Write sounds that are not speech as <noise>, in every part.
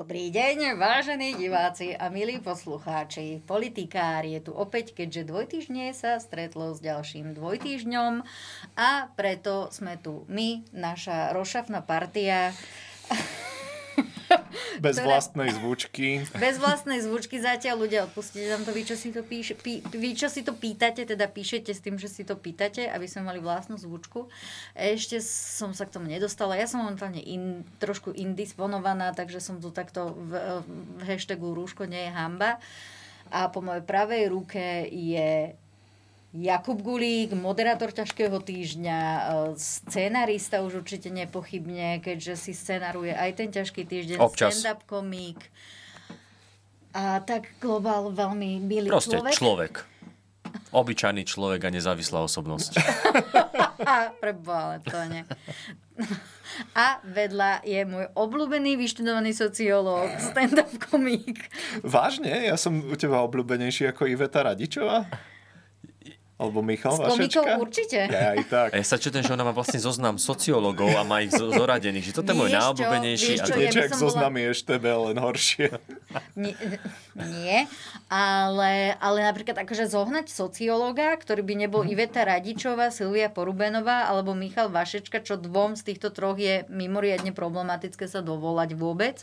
Dobrý deň, vážení diváci a milí poslucháči. Politikár je tu opäť, keďže dvojtyžne sa stretlo s ďalším dvojtyžňom a preto sme tu my, naša rošafná partia. <laughs> Bez ktoré... vlastnej zvučky. Bez vlastnej zvučky zatiaľ ľudia odpustite nám to, vy čo si to, píš, pí, vy, čo si to pýtate, teda píšete s tým, že si to pýtate, aby sme mali vlastnú zvučku. Ešte som sa k tomu nedostala. Ja som momentálne in, trošku indisponovaná, takže som tu takto v, v hashtagu rúško nie je hamba. A po mojej pravej ruke je Jakub Gulík, moderátor ťažkého týždňa, e, scenarista už určite nepochybne, keďže si scenaruje aj ten ťažký týždeň, Občas. stand-up komik. A tak globál veľmi milý Proste človek. človek. Obyčajný človek a nezávislá osobnosť. <laughs> Preboha, ale to nie. A vedľa je môj obľúbený vyštudovaný sociológ, stand-up komik. Vážne? Ja som u teba obľúbenejší ako Iveta Radičová? Alebo Michal S komikou určite. Ja aj tak. A ja sa čutujem, že ona má vlastne zoznam sociológov a má ich zo- zoradených, že toto je môj Vieš čo, najobľúbenejší. vieš a čo, ja Niečo by jak som bola- zoznamy EŠTB, len horšie. Nie, nie ale, ale napríklad akože zohnať sociológa, ktorý by nebol Mhm. Iveta Radičová, Silvia Porubenová alebo Michal Vašečka, čo dvom z týchto troch je mimoriadne problematické sa dovolať vôbec,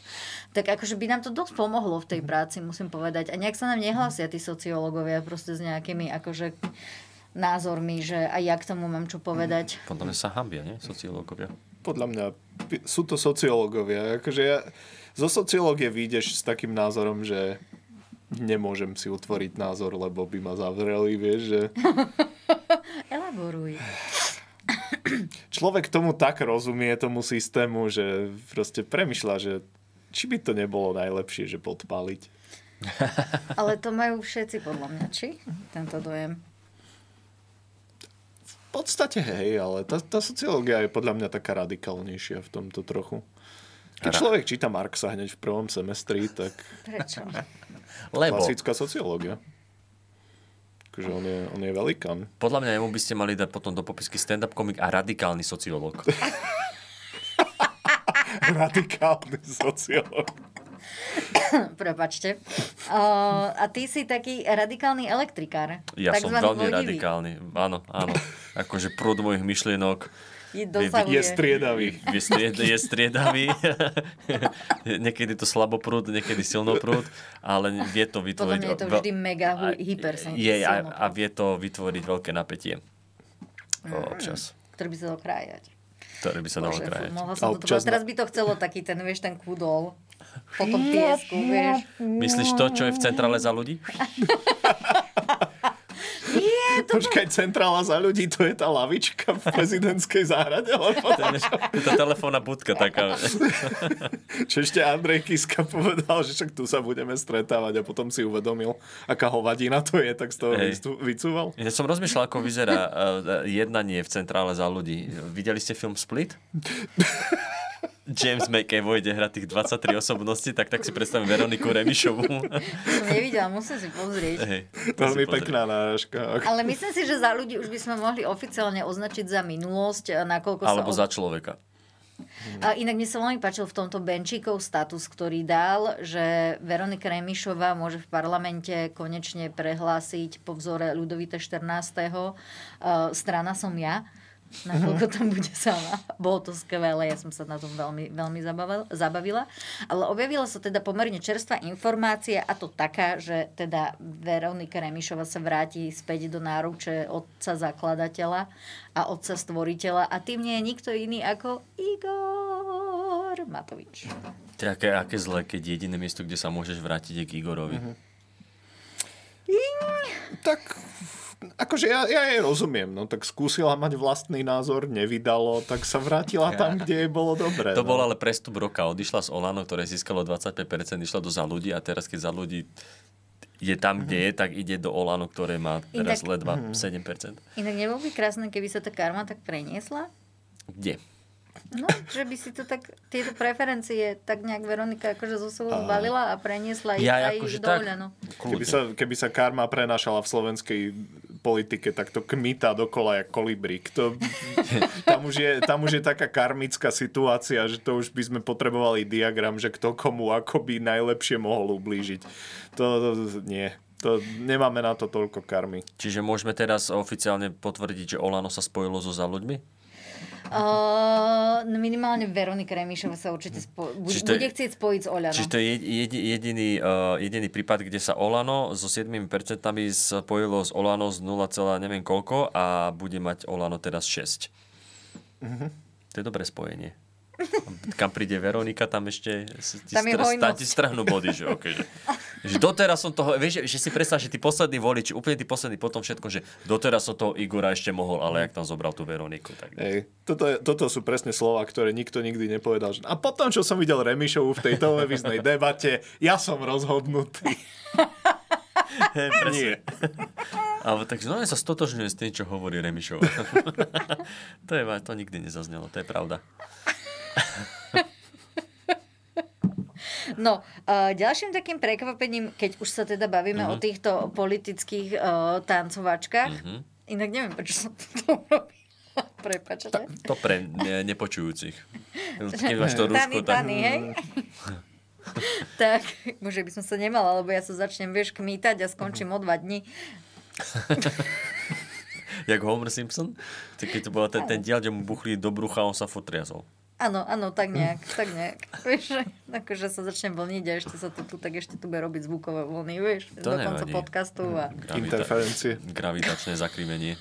tak akože by nám to dosť pomohlo v tej Mhm. práci, musím povedať. A nejak sa nám nehlásia tí sociológovia proste s nejakými akože názormi, že aj ja k tomu mám čo povedať. Podľa mňa sa hambia, nie? Sociológovia. Podľa mňa sú to sociológovia. Akože ja, zo sociológie vyjdeš s takým názorom, že nemôžem si utvoriť názor, lebo by ma zavreli, vieš, že <laughs> Elaboruj. človek tomu tak rozumie, tomu systému, že proste premyšľa, že či by to nebolo najlepšie, že podpaliť. Ale to majú všetci podľa mňa, či? Tento dojem. V podstate hej, ale tá, tá sociológia je podľa mňa taká radikálnejšia v tomto trochu. Keď Ra- človek číta Marxa hneď v prvom semestri, tak Prečo? Lebo klasická sociológia. Takže on je, on je velikán. podľa mňa jemu by ste mali dať potom do popisky stand-up komik a radikálny sociológ. <laughs> Radikálny sociológ. <coughs> Prepačte. Uh, a ty si taký radikálny elektrikár. Ja som veľmi vodivý. radikálny. Áno, áno. Akože prúd mojich myšlienok Je. Je striedavý. je, stried, je striedavý. <laughs> niekedy to slabo prúd, niekedy silno prúd, ale vie to Podľa vytvoriť... mňa je to vždy mega a- hu- hyper Je a, a vie to vytvoriť veľké napätie. O, občas. Ktorý by sa dal krájať. Ktoré by sa dalo fú, mohla A som to občas Teraz by to chcelo taký ten, vieš, ten kudol. Po tom piesku, vieš. Myslíš to, čo je v centrále za ľudí? <laughs> Je to... Počkaj, centrála za ľudí, to je tá lavička v prezidentskej záhrade? Lebo Je to telefónna budka taká. <laughs> čo ešte Andrej Kiska povedal, že však tu sa budeme stretávať a potom si uvedomil, aká hovadina to je, tak z toho Hej. vycúval. Ja som rozmýšľal, ako vyzerá uh, jednanie v centrále za ľudí. Videli ste film Split? <laughs> James McAvoy, kde hrá tých 23 osobností, tak tak si predstavím Veroniku Remišovú. Som nevidela, musím si pozrieť. Hej, Veľmi pekná náražka. Ale myslím si, že za ľudí už by sme mohli oficiálne označiť za minulosť, nakoľko Alebo sa... za človeka. A inak mne sa veľmi páčil v tomto Benčíkov status, ktorý dal, že Veronika Remišová môže v parlamente konečne prehlásiť po vzore Ľudovita 14. Uh, strana som ja nakoľko tam bude sama. Bolo to skvelé, ja som sa na tom veľmi, veľmi zabavil, zabavila. Ale objavila sa teda pomerne čerstvá informácia a to taká, že teda Veronika Remišova sa vráti späť do náruče otca zakladateľa a otca stvoriteľa a tým nie je nikto iný ako Igor Matovič. To je aké, aké zlé, keď jediné miesto, kde sa môžeš vrátiť, je k Igorovi. Tak, akože ja, ja jej rozumiem, no tak skúsila mať vlastný názor, nevydalo, tak sa vrátila tam, kde jej bolo dobre. To no. bol ale prestup roka. Odišla z Olano, ktoré získalo 25%, išla do za ľudí a teraz keď za ľudí je tam, kde je, tak ide do Olano, ktoré má teraz Inak- ledva 7%. Inak nebolo by krásne, keby sa tá karma tak preniesla? Kde? No, že by si to tak, tieto preferencie tak nejak Veronika akože zo sebou zbalila a preniesla ich Ja aj akože do tak. Keby sa, keby sa karma prenášala v slovenskej politike, tak to kmita dokola jak kolibrík. To, tam, už je, tam už je taká karmická situácia, že to už by sme potrebovali diagram, že kto komu ako by najlepšie mohol ublížiť. To, to nie. To, nemáme na to toľko karmy. Čiže môžeme teraz oficiálne potvrdiť, že Olano sa spojilo so za Uh, minimálne Veronika Remišova sa určite spo- bu- Čiže to je- bude chcieť spojiť s Oľanom. Čiže to je jedi- jediný, uh, jediný prípad, kde sa Olano so 7% spojilo s Olano z 0, neviem koľko a bude mať Olano teraz 6. To je dobré spojenie. Kam príde Veronika, tam ešte ti, Tam ti strhnú body. Že, okay, že, <laughs> že doteraz som toho, vieš, že, si predstav, že tí poslední voliči, úplne tí poslední potom všetko, že doteraz som toho Igora ešte mohol, ale jak tam zobral tú Veroniku. Tak... Hej, toto, je, toto sú presne slova, ktoré nikto nikdy nepovedal. Že, a potom, čo som videl Remišovu v tej televíznej debate, ja som rozhodnutý. <laughs> Nie. Ale takže no ja sa stotožňujem s tým, čo hovorí Remišov. <laughs> to, je, to nikdy nezaznelo, to je pravda. No, uh, ďalším takým prekvapením, keď už sa teda bavíme Mhm. o týchto politických uh, tancovačkách, Mhm. inak neviem, prečo som to urobila. <laughs> Prepačte. To pre ne, nepočujúcich. Keď máš to Tany, rúško, tak... tany, hej? <laughs> tak, môže by som sa nemala, lebo ja sa začnem, vieš, kmítať a skončím o dva dní. <laughs> Jak Homer Simpson? Tak Keď to bol ten, ten diel, kde mu buchli do brucha, on sa fotriazol. Áno, áno, tak nejak, tak nejak. <laughs> Vieš, že akože sa začnem vlniť a ešte sa to tu, tak ešte tu bude robiť zvukové vlny, vieš, To do konca nevadí. podcastu. A... Interferencie. Gravitačné zakrývenie.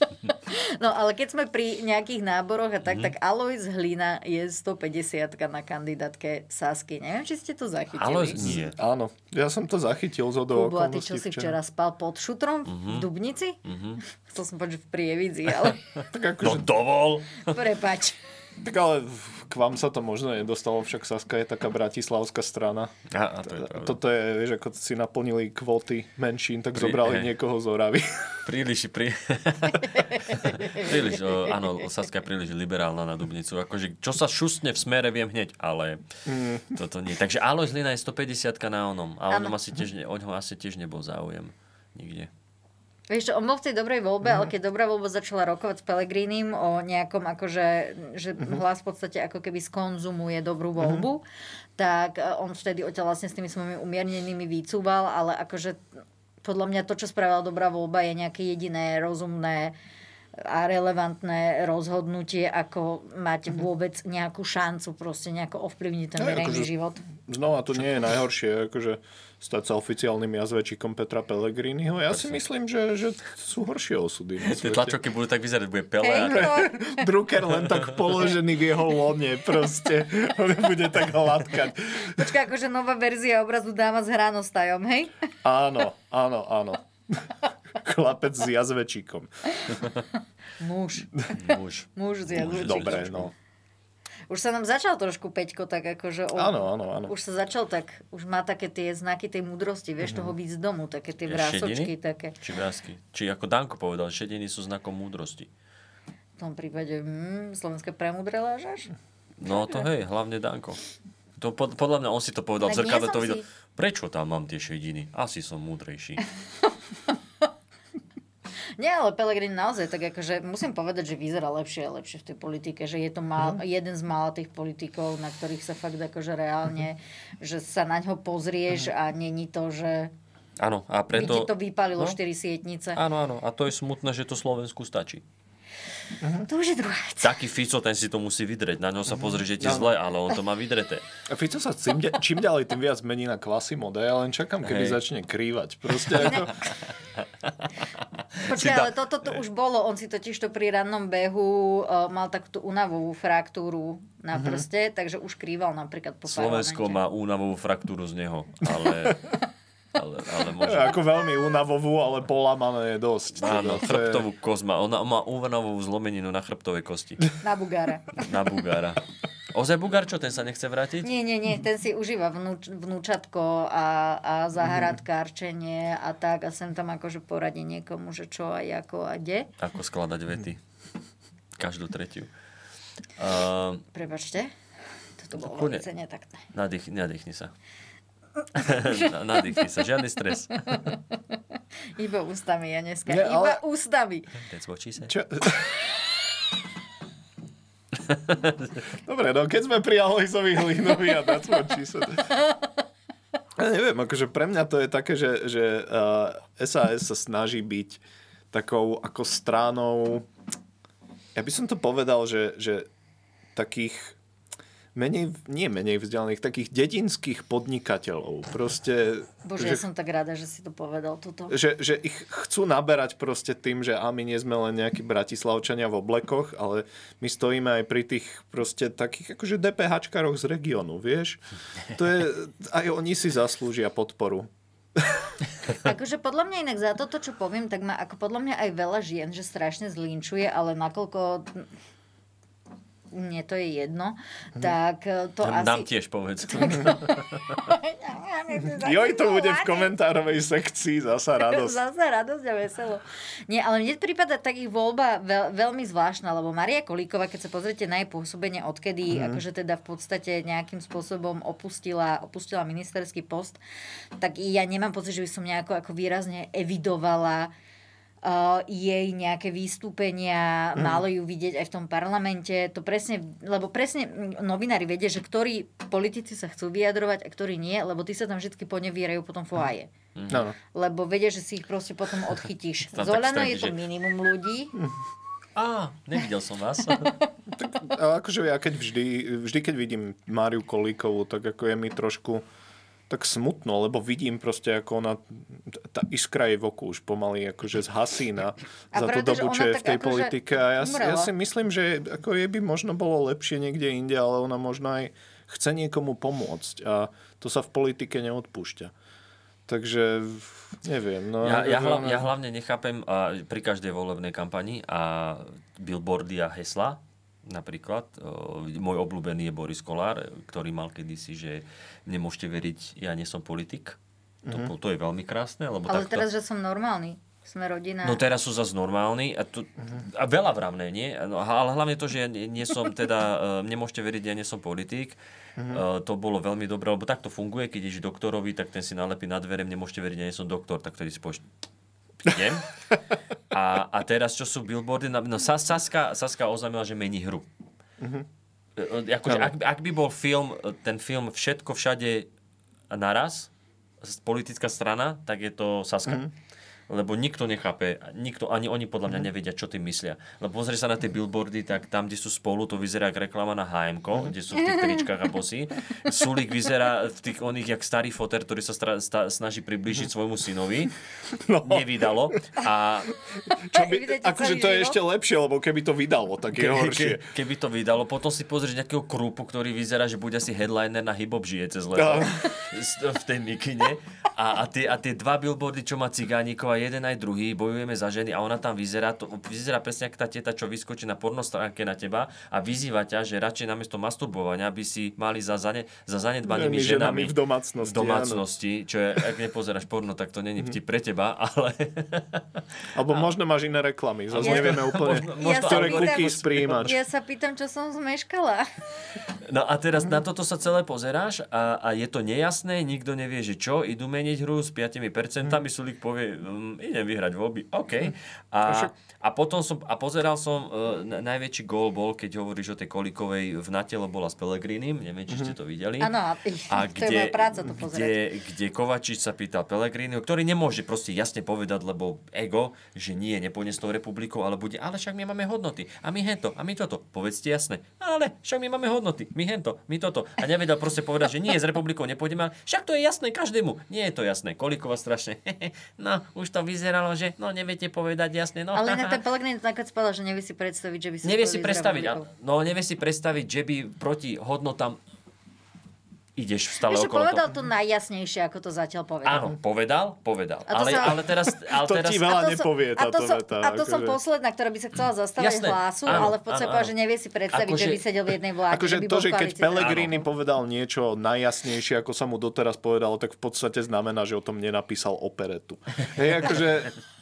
<laughs> No, ale keď sme pri nejakých náboroch a Mhm. tak, tak Alois Hlina je 150 na kandidátke Sasky. Neviem, či ste to zachytili. Ale nie. Áno, ja som to zachytil zo do Kubo, a ty čo si včera spal pod šutrom Mhm. v Dubnici? <laughs> Chcel som povedať, že v Prievidzi, ale Tak, No akože, dovol! prepač. Tak ale k vám sa to možno nedostalo, však Saska je taká bratislavská strana. A, a to je pravda. Toto je, vieš, ako si naplnili kvóty menšín, tak Pri- zobrali hej. niekoho z Oravy. <laughs> Príliš, prí... <laughs> príliš, o, áno, Saska je príliš liberálna na Dubnicu. Akože, čo sa šustne v smere, viem hneď, ale toto nie. Takže Alois Lina je 150 na onom. A onom asi tiež, ne, o ňom asi tiež nebol záujem. Nikde. Vieš čo, on bol v tej dobrej voľbe, Mhm. ale keď dobrá voľba začala rokovať s Pelegrínim o nejakom akože, že Mhm. hlas v podstate ako keby skonzumuje dobrú voľbu, tak e, on vtedy odtiaľ vlastne s tými svojimi umiernenými výcúval, ale akože podľa mňa to, čo spravila dobrá voľba, je nejaké jediné rozumné a relevantné rozhodnutie, ako mať vôbec nejakú šancu proste nejako ovplyvniť ten No, verejný akože- život. Znova to nie je najhoršie, akože stať sa oficiálnym jazvečíkom Petra Pellegriniho. Ja si myslím, že, že sú horšie osudy Tie svete. tlačovky budú tak vyzerať, bude Pele a no, <laughs> Drucker len tak položený v jeho lone proste. On <laughs> bude tak hladkať. počkaj, akože nová verzia obrazu dáma s hranostajom, hej? Áno, áno, áno. <laughs> Chlapec s jazvečíkom. Muž. muž. Muž s jazyčíkom. Dobre, no. Už sa nám začal trošku Peťko tak akože... On, Áno, áno, áno. Už sa začal tak, už má také tie znaky tej múdrosti, vieš, toho víc z domu, také tie vrásočky, šediny? také. Či vrásky. Či ako Danko povedal, šediny sú znakom múdrosti. V tom prípade, hm, slovenské premudré lážaš? No to hej, hlavne Danko. To pod, podľa mňa on si to povedal, zrkadle to videl. si- Prečo tam mám tie šediny? Asi som múdrejší. <laughs> Nie, ale Pelegrin naozaj, tak akože musím povedať, že vyzerá lepšie a lepšie v tej politike, že je to mal, Mhm. jeden z mála tých politikov, na ktorých sa fakt akože reálne, že sa na ňo pozrieš Mhm. a není to, že Áno, a by ti preto... to vypálilo no. štyri sietnice. Áno, áno. A to je smutné, že to Slovensku stačí. To už je druhá vec. Taký Fico, ten si to musí vydreť. Na ňo sa pozrie, že je ti zle, ale on to má vydreté. A Fico sa čím, de- čím ďalej, tým viac mení na Quasimodo. Ja len čakám, keby Hej. začne krývať. Proste ako... Počkaj, ale toto to už bolo. On si totiž to pri rannom behu uh, mal takúto únavovú fraktúru na prste, takže už krýval napríklad po Slovensko parlamente. má únavovú fraktúru z neho, ale... <laughs> Ale, ale môže... ako veľmi únavovú, ale polamané je dosť. Áno, Teda, to je- chrbtovú kosť má. Ona má únavovú zlomeninu na chrbtovej kosti. Na Bugára. Na Bugára. Ozaj Bugár, čo, ten sa nechce vrátiť? Nie, nie, nie, ten si užíva vnúč, vnúčatko a, a zahradkárčenie a tak a sem tam akože poradí niekomu, že čo a ako a kde. Ako skladať vety. Každú tretiu. Uh, Prepačte, toto bolo veľmi netaktné. nadých, nadýchni sa. <laughs> Na- nadýchni sa, žiadny stres. <laughs> Iba ústami, ja dneska. Iba ale- ústami. That's what she said. Čo? Dobre, no keď sme pri Alojzovi Hlinovi a that's what she said. Ja neviem, akože pre mňa to je také, že, že uh, SAS sa snaží byť takou ako stranou, ja by som to povedal, že, že takých menej, nie menej vzdialených, takých dedinských podnikateľov. Proste, Bože, že ja som tak rada, že si to povedal toto. že, že ich chcú naberať proste tým, že a my nie sme len nejakí bratislavčania v oblekoch, ale my stojíme aj pri tých proste takých akože DPHčkaroch z regiónu, vieš? To je, aj oni si zaslúžia podporu. <laughs> Akože podľa mňa inak za toto, čo poviem, tak má ako podľa mňa aj veľa žien, že strašne zlinčuje, ale nakoľko mne to je jedno, tak eh, to Nám, nám asi... tiež povedz. <laughs> <laughs> Joj, to bude v komentárovej sekcii zasa radosť. Zase radosť a veselo. Nie, ale mne prípada takých voľba veľ, veľmi zvláštna, lebo Maria Kolíková, keď sa pozriete na jej pôsobenie, odkedy mm. akože teda v podstate nejakým spôsobom opustila, opustila ministerský post, tak ja nemám pocit, že by som nejako ako výrazne evidovala jej nejaké vystúpenia, mm. málo ju vidieť aj v tom parlamente. To presne, lebo presne mm, novinári vedia, že ktorí politici sa chcú vyjadrovať a ktorí nie, lebo tí sa tam vždy ponevírajú potom foaje. No, no. Lebo vedia, že si ich proste potom odchytíš. Tam Z tak Olano stretne, je to že- minimum ľudí. Á, nevidel som vás. <laughs> A akože ja keď vždy, vždy keď vidím Máriu Kolíkovú, tak ako je mi trošku tak smutno, lebo vidím proste, ako ona, tá iskra jej v oku už pomaly akože zhasí na, A za tú dobu, čo je v tej akože politike. A ja, si- ja si myslím, že ako jej by možno bolo lepšie niekde inde, ale ona možno aj chce niekomu pomôcť a to sa v politike neodpúšťa. Takže neviem. No, Ja, ja, akože hla, ona- ja hlavne nechápem a pri každej volebnej kampani a billboardy a hesla, napríklad, o, môj obľúbený je Boris Kolár, ktorý mal kedysi, že nemôžete veriť, ja nie som politik. To, Mhm. to je veľmi krásne, lebo Ale takto... teraz, že som normálny. Sme rodina. No teraz sú zase normálni a, tu, a veľa vravné, nie? No, ale hlavne to, že ja nie, nie som teda, uh, nemôžete veriť, ja nie som politik, uh, to bolo veľmi dobré, lebo takto funguje, keď ideš doktorovi, tak ten si nalepí na dvere, nemôžete veriť, ja nie som doktor, tak vtedy si povieš, idem. A, a teraz, čo sú billboardy, na- no Sas- Saska, Saska oznámila, že mení hru. E, Akože, ak, ak by bol film, e, ten film Všetko všade naraz, politická strana, tak je to Saska. Lebo nikto nechápe, nikto, ani oni podľa mňa nevedia, čo tým myslia. Lebo pozri sa na tie billboardy, tak tam, kde sú spolu, to vyzerá ako reklama na HM, kde sú v tých tričkách a bosy. <laughs> Sulík vyzerá v tých oných, jak starý foter, ktorý sa stra, sta, snaží priblížiť svojmu synovi. <laughs> No. Nevydalo. A Čo by, akože to je ešte lepšie, lebo keby to vydalo, tak je horšie. Ke, keby to vydalo, potom si pozrieš nejakého krúpu, ktorý vyzerá, že bude asi headliner na hip-hop žije cez leto. <laughs> S- v tej mikine. A, a, tie, a tie dva billboardy, čo má cigánikov a jeden aj druhý, bojujeme za ženy a ona tam vyzerá, to, vyzerá presne ako tá teta, čo vyskočí na pornostránke na teba a vyzýva ťa, že radšej namiesto masturbovania by si mali za, zane, za zanedbanými Ženami ženami, v domácnosti, v domácnosti čo je, ak nepozeráš porno, tak to není vtip pre teba, <laughs> ale Alebo možno máš iné reklamy. Zase Ja- nevieme úplne, Možno- možno ktoré algoritmus. cookies. Ja sa pýtam, čo som zmeškala. No a teraz na toto sa celé pozeráš a, a je to nejasné, nikto nevie, že čo, idú meniť hru s 5%, mm. Sulík povie, um, idem vyhrať voľby, OK. A, a potom som, a pozeral som, uh, na- najväčší gól bol, keď hovoríš o tej Kolikovej v Natelo bola s Pelegrínim, neviem, či ste to videli. Áno, a, A <laughs> to je moja práca to pozerať. kde, kde Kovačič sa pýtal Pelegríniho, ktorý nemôže proste jasne povedať, lebo ego, že nie, nepôjde s tou republikou, ale bude, ale však my máme hodnoty. A my hento, a my toto. Povedzte jasne. Ale však my máme hodnoty. My hento, my toto. A nevedel proste povedať, že nie, s republikou nepôjdeme, ale však to je jasné každému. Nie je to jasné. Kolikova strašne. <laughs> no, už to vyzeralo, že no neviete povedať jasne. No, Ale inak <laughs> ten Pellegrini to nakoniec povedal, že nevie si predstaviť, že by sa nevie si predstaviť, a- no nevie si predstaviť, že by proti hodnotám ideš stále Ešte okolo povedal toho. to najjasnejšie, ako to zatiaľ povedal. Áno, povedal, povedal. A to Ale, sa- ale teraz... <laughs> Ale To teraz ti veľa A to som- nepovie a to táto som, veta. A to som akože. posledná, ktorá by sa chcela zastávať Jasné, hlasu, áno, ale v podstate povedal, že nevie si predstaviť, že by Akože- sedel v jednej vláde, Akože že to, že keď. Pellegrini povedal niečo najjasnejšie, ako sa mu doteraz povedalo, tak v podstate znamená, že o tom nenapísal operetu. Hej, akože <laughs>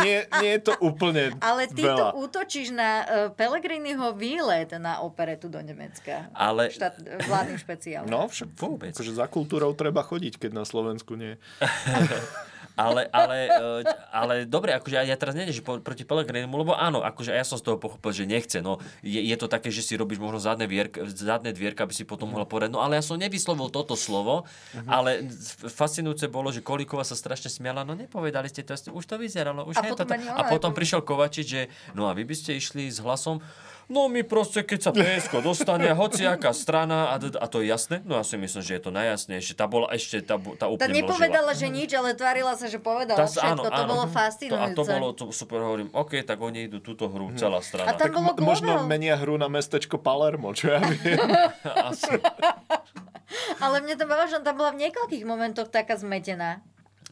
nie, nie je to úplne Ale ty veľa. tu útočíš na uh, Pellegriniho výlet na operetu do Nemecka. Ale- Štát, vládnym špeciálom. No, však Vôbec. Akože za kultúrou treba chodiť, keď na Slovensku nie. <laughs> Ale, ale, eh, ale dobre, akože ja, ja teraz nejdem, že po, proti Pelegrinimu, lebo áno, akože ja som z toho pochopil, že nechce. No, je, je to také, že si robíš možno zadné, vierka, zadné dvierka, aby si potom mohla povedať, no ale ja som nevyslovil toto slovo, uh-huh. ale fascinujúce bolo, že Kolíková sa strašne smiala, no nepovedali ste to, už to vyzeralo, už A je to. potom ani A potom prišiel Kovačič, že no a vy by ste išli s hlasom, No my proste, keď sa PSK dostane, hociaká strana, a, a to je jasné, no ja si myslím, že je to najjasnejšie. Tá bola ešte, tá, tá Tá úplne nepovedala, že nič, ale tvárila sa, že povedala Tá, všetko. to bolo To, a fascinujúce. to bolo to super, hovorím, OK, tak oni idú túto hru, celá strana. A tam Tak bolo mo- možno globál. menia hru na mestečko Palermo, čo ja viem. <laughs> Asi. <laughs> Ale mne to bolo, že tam bola v niekoľkých momentoch taká zmetená.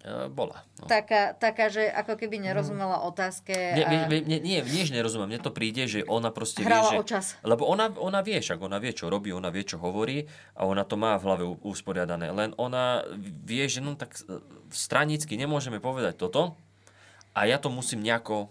E, bola. No. Taká, taká, že ako keby nerozumela otázke. Nie, a... nie, nie, nie, nie, že nerozumiem. Mne to príde, že ona proste Hrala vie, že... o čas. Lebo ona, ona vie, však ona vie, čo robí, ona vie, čo hovorí a ona to má v hlave usporiadané. Len ona vie, že no tak e, stranicky nemôžeme povedať toto a ja to musím nejako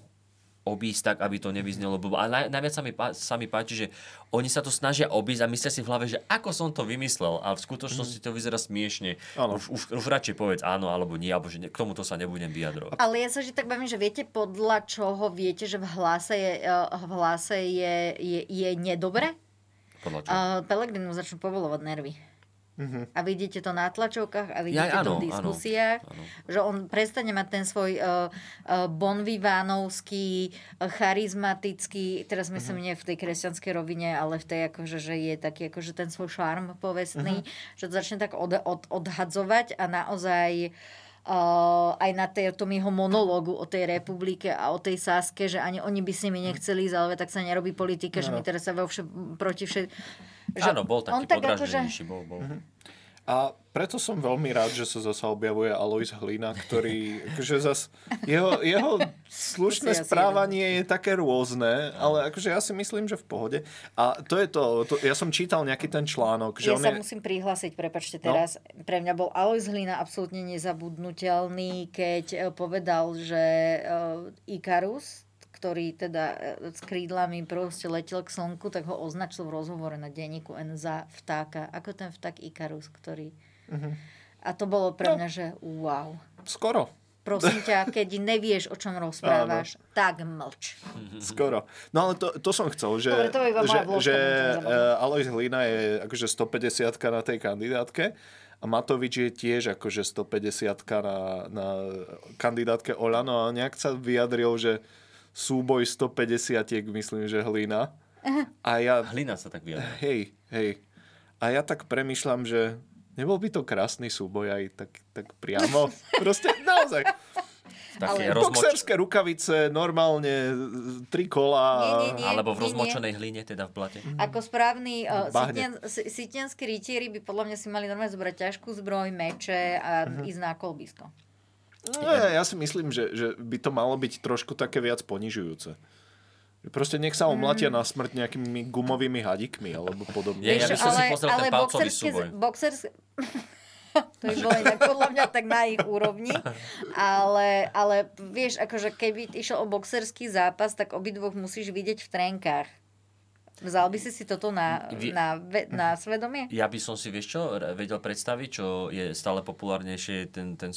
obísť tak, aby to nevyznelo blbo. A naj, najviac sa mi, pá, sa mi páči, že oni sa to snažia obísť a myslia si v hlave, že ako som to vymyslel, ale v skutočnosti to vyzerá smiešne. Už, už, už radšej povedz áno alebo nie, alebo že ne, k tomuto sa nebudem vyjadrovať. Ale ja sa že tak bavím, že viete podľa čoho viete, že v hlase je, eh, v hlase je, je, je nedobre? Podľa čo? Uh, Pelegrínu začnú povolovať nervy. A vidíte to na tlačovkách a vidíte Ja, áno, to v diskusiách, áno, áno. že on prestane mať ten svoj uh, uh, bonvivánovský, uh, charizmatický, teraz myslím nie v tej kresťanskej rovine, ale v tej akože, že je taký akože ten svoj šarm povestný, že to začne tak od, od, odhadzovať a naozaj Uh, aj na tej, tom jeho monológu o tej republike a o tej Saske, že ani oni by s nimi nechceli ísť, ale tak sa nerobí politika, že my teraz sa vo vše, proti všet... že Áno, bol taký on tak podraždenejší. Bol, bol. A preto som veľmi rád, že sa zasa objavuje Alois Hlina, ktorý, <laughs> akože zas, jeho, jeho slušné správanie je také rôzne, ale akože ja si myslím, že v pohode. A to je to, to ja som čítal nejaký ten článok, že Ja on sa je... musím prihlásiť, prepačte No. teraz. Pre mňa bol Alois Hlina absolútne nezabudnutelný, keď eh, povedal, že eh, Ikarus, ktorý teda eh, s krídlami proste letel k slnku, tak ho označil v rozhovore na denníku N za vtáka. Ako ten vták Ikarus, ktorý... Mhm. A to bolo pre No. mňa, že wow. Skoro, Prosím ťa, keď nevieš, o čom rozprávaš, tak mlč. skoro. No ale to, to som chcel, že, Dobre, to že, vložka, že uh, Alois Hlina je akože 150 na tej kandidátke a Matovič je tiež akože 150 na, na kandidátke Olano a nejak sa vyjadril, že súboj 150 myslím, že Hlina. A ja, Hlina sa tak vyjadril. hej, hej. A ja tak premyšľam, že nebol by to krásny súboj aj tak, tak priamo. <laughs> Proste naozaj. Také Ale- rozmoč... Boxerské rukavice, normálne tri kola. Nie, nie, nie. Alebo v nie, nie. rozmočenej hline, teda v blate. Ako správny uh, Bahne. sitien, si- sitienskí rytieri by podľa mňa si mali normálne zobrať ťažkú zbroj, meče a Mhm. ísť na kolbisko. No, ja, ja si myslím, že, že by to malo byť trošku také viac ponižujúce. Proste nech sa omlatia na smrť nejakými gumovými hadikmi alebo podobne. Ja- ja by som si pozrel ten palcový súboj. boxerské- <laughs> to by bolo inak podľa mňa tak na ich úrovni. Ale, ale vieš, akože keby išiel o boxerský zápas, tak obidvoch musíš vidieť v trenkách. Vzal by si si toto na, Vy- na, na svedomie? Ja by som si, vieš čo, vedel predstaviť, čo je stále populárnejšie, ten, ten,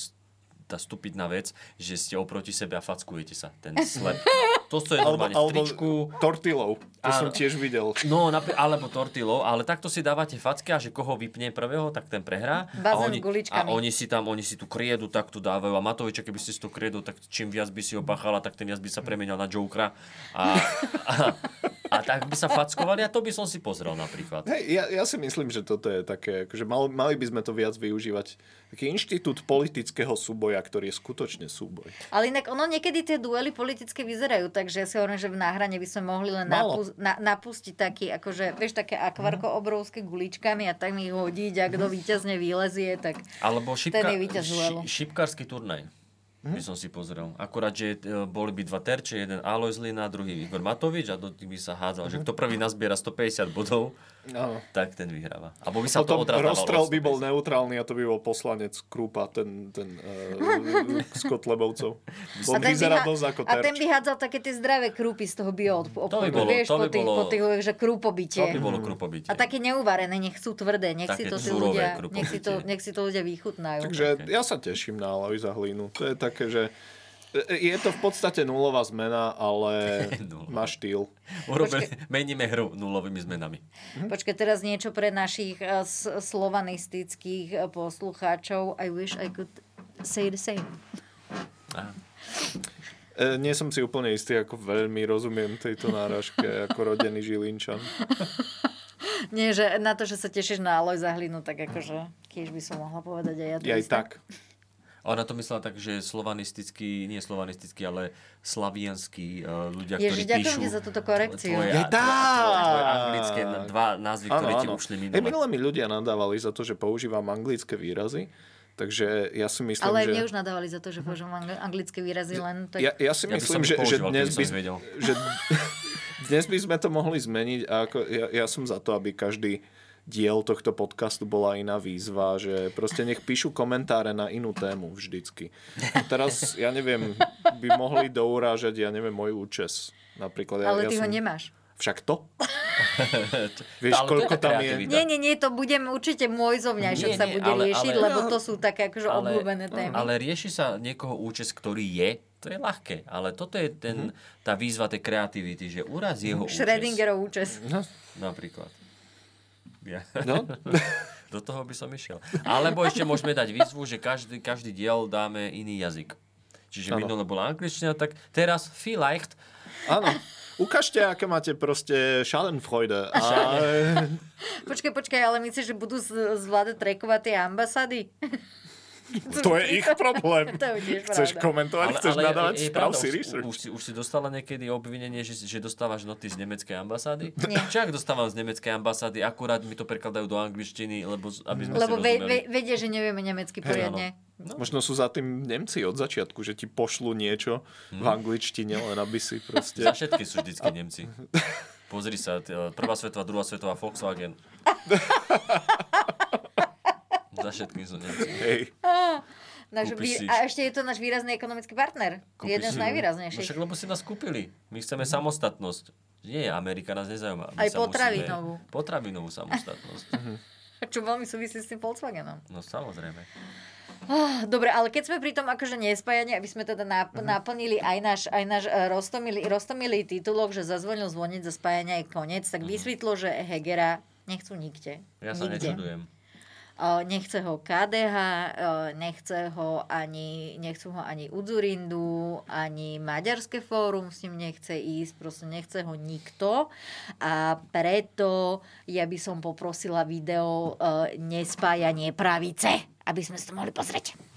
tá stupidná vec, že ste oproti sebe a fackujete sa. Ten slep. <laughs> To, čo je Alebo, normálne v alebo tričku. tortilou. To som Áno. tiež videl. No, napr- alebo tortilou, ale takto si dávate facky a že koho vypne prvého, tak ten prehrá. a Bazén oni, a oni si tam, oni si tú kriedu takto dávajú. A Matoviča, keby ste si tú kriedu, tak čím viac by si ho bachala, tak ten viac by sa premenil na Jokera. A, a, a tak by sa fackovali a to by som si pozrel napríklad. Hej, ja, ja si myslím, že toto je také, akože mal, mali by sme to viac využívať. Taký inštitút politického súboja, ktorý je skutočne súboj. Ale inak ono niekedy tie duely politické vyzerajú, takže ja si hovorím, že v náhrane by sme mohli len Malo. napus- na, napustiť taký, akože, vieš, také akvarko Mhm. obrovské guličkami a tak ich hodiť a kto víťazne vylezie, tak... Alebo šipka, je víťaz ši, šipkársky turnaj. By som si pozrel. Akurát, že e, boli by dva terče, jeden Alois Lina, druhý Igor Matovič a do tých by sa hádzal, že kto prvý nazbiera 150 bodov, Áno. tak ten vyhráva. Alebo by sa to Potom odrátavalo. rozstrel od by bol 150. neutrálny a to by bol poslanec Krupa, ten, ten uh, z Kotlebovcov. <laughs> On vyzerá dosť ako a ten terč. by hádzal také tie zdravé krúpy z toho bioodpadu. by bolo- vieš, to by po tých, bolo- po tých, že krúpobytie. To by bolo krupobytie. A také neuvarené, nech sú tvrdé, nech si Také to tí ľudia, nech si to, nech si to ľudia vychutnajú. Takže ja sa teším na Aloisa Hlínu. To je tak také, že je to v podstate nulová zmena, ale <laughs> má štýl. Urobili, meníme hru nulovými zmenami. Počkaj, teraz niečo pre našich s- slovanistických eh, poslucháčov. I wish I could say the same. Aha. E, nie som si úplne istý, ako veľmi rozumiem tejto náražke ako rodený Žilinčan. <laughs> Nie, že na to, že sa tešíš na Alojza Hlinu, tak akože tiež by som mohla povedať aj ja to aj isté. tak. A Ona to myslela tak, že slovanistický, nie slovanistický, ale slavianský uh, ľudia, Ježiš, ktorí ďakujem píšu... ti za túto korekciu. Tvoje, Je tvoje, anglické dva názvy, ktoré ti ušli minule. minule mi ľudia nadávali za to, že používam anglické výrazy, takže ja si myslím, Ale že... mne už nadávali za to, že používam angli- anglické výrazy len tak... Ja, ja si Ja by myslím, som že, že, dnes by, že <laughs> dnes by sme to mohli zmeniť a ako, ja, ja som za to, aby každý diel tohto podcastu bola iná výzva, že proste nech píšu komentáre na inú tému vždycky. A teraz, ja neviem, by mohli dourážať, ja neviem, môj účes. Napríklad. Ja, Ale ja ty ho som... nemáš. Však to? <laughs> Vieš, Ale koľko tam je... Nie, nie, nie, to budem určite môj zovňajšok sa bude ale- riešiť, ale- lebo to sú také akože ale, obľúbené témy. ale rieši sa niekoho účes, ktorý je, to je ľahké. Ale toto je ten, tá výzva tej kreativity, že uraz jeho účes. Schrödingerov účes. No, Napríklad. Ja. no. <laughs> Do toho by som išiel. Alebo ešte môžeme dať výzvu, že každý, každý diel dáme iný jazyk. Čiže Áno. minule bola angličtina, tak teraz vielleicht Áno. Ukážte, aké máte proste Schadenfreude. A... <laughs> <laughs> Počkaj, počkaj, ale myslíš, že budú zvládať trekovať tie ambasády? <laughs> To je ich problém. <laughs> To je Chceš pravda. komentovať, chceš nadávať, je- je pravda, si už- research. Už, si, už si dostala niekedy obvinenie, že, že dostávaš noty z nemeckej ambasády? Nie. <laughs> Čak dostávam z nemeckej ambasády, akurát mi to prekladajú do angličtiny, lebo aby sme Lebo si ve, rozumeli. ve, vedia, že nevieme nemecky poriadne. Možno sú za tým Nemci od začiatku, že ti pošlú niečo v angličtine, len aby si proste... Za všetky sú vždycky Nemci. Pozri sa, prvá svetová, druhá svetová Volkswagen. Za všetkým sú Nemci. Hej. Náš vý... A ešte je to náš výrazný ekonomický partner. Kúpiš Jeden z si- No najvýraznejších. však lebo si nás kúpili. My chceme samostatnosť. Nie, Amerika nás nezaujíma. My Aj sa musíme- potravinovú. Potravinovú samostatnosť. <laughs> Čo veľmi súvisí s tým Volkswagenom. No samozrejme. Ah, Dobre, ale keď sme pri tom akože nespájanie, aby sme teda nap- Mhm. naplnili aj náš, aj náš eh, roztomilý, roztomilý titulok, že zazvonil zvoniť za spájanie je koniec, tak vysvetlo, že Hegera nechcú nikde. Mhm. Ja sa nikde. nečudujem. Nechce ho KDH, nechce ho ani, nechcú ho ani Udzurindu, ani Maďarské fórum s ním nechce ísť, proste nechce ho nikto. A preto ja by som poprosila video Nespájanie pravice, aby sme si to mohli pozrieť.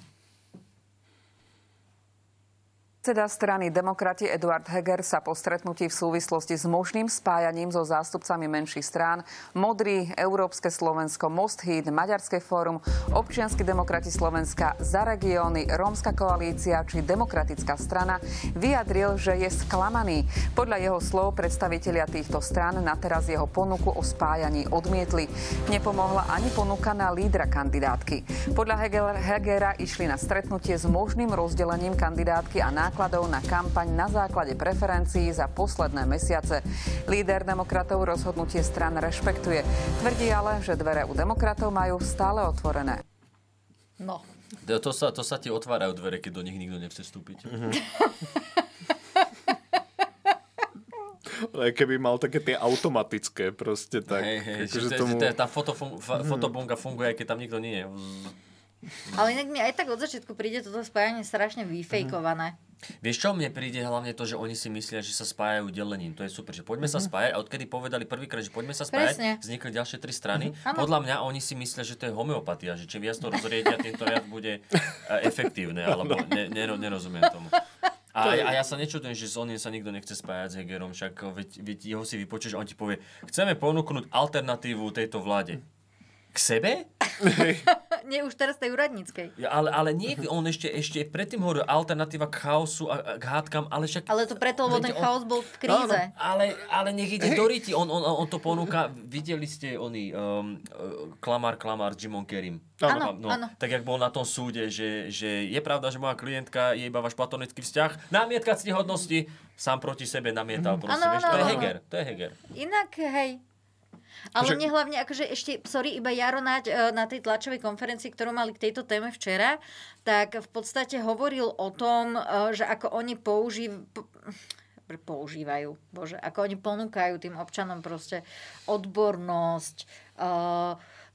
Predseda strany Demokrati Eduard Heger sa po stretnutí v súvislosti s možným spájaním so zástupcami menších strán Modrý, Európske Slovensko, Most Híd, Maďarské fórum, Občiansky demokrati Slovenska, Za regióny, Rómska koalícia či Demokratická strana vyjadril, že je sklamaný. Podľa jeho slov predstavitelia týchto strán na teraz jeho ponuku o spájaní odmietli. Nepomohla ani ponuka na lídra kandidátky. Podľa Hegera išli na stretnutie s možným rozdelením kandidátky a nákladov na kampaň na základe preferencií za posledné mesiace. Líder demokratov rozhodnutie stran rešpektuje. Tvrdí ale, že dvere u demokratov majú stále otvorené. No. To, sa, to sa ti otvárajú dvere, keď do nich nikto nechce vstúpiť. <laughs> Ale keby mal také tie automatické proste, tak Hej, hej, akože že, tomu... tá fotofun- fa- fotobunga funguje, aj keď tam nikto nie je. Ale inak mi aj tak od začiatku príde toto spájanie strašne vyfejkované. Vieš čo, mne príde hlavne to, že oni si myslia, že sa spájajú delením. To je super, že poďme sa spájať a odkedy povedali prvýkrát, že poďme sa spájať, Presne. vznikli ďalšie tri strany. Áno. Podľa mňa oni si myslia, že to je homeopatia, že čím viac to rozriedia, tým to viac bude e, efektívne, alebo ne, nero- nerozumiem tomu. A, a ja sa nečudujem, že s oným sa nikto nechce spájať s Hegerom, však veď, veď jeho si vypočuješ a on ti povie, chceme ponúknuť alternatívu tejto vláde. K sebe? <laughs> Nie už teraz tej úradníckej. Ja, ale, ale nie, on ešte, ešte predtým hovoril alternatíva k chaosu a, k hádkam, ale však... Ale to preto, lebo ten on- chaos bol v kríze. Ale, ale nech ide do riti, on, on, on to ponúka, videli ste oný um, uh, Klamár, Klamár s Jimom Kerim. Áno, no, áno. Tak jak bol na tom súde, že, že je pravda, že moja klientka je iba váš platonický vzťah, námietka ctihodnosti, sám proti sebe namietal proste, Áno, vieš, áno, to je áno. Heger, to je Heger. Inak, hej. Ale Že- mne hlavne, akože ešte, sorry, iba Jaro Naď, e, na tej tlačovej konferencii, ktorú mali k tejto téme včera, tak v podstate hovoril o tom, e, že ako oni používajú používajú, bože, ako oni ponúkajú tým občanom proste odbornosť, e,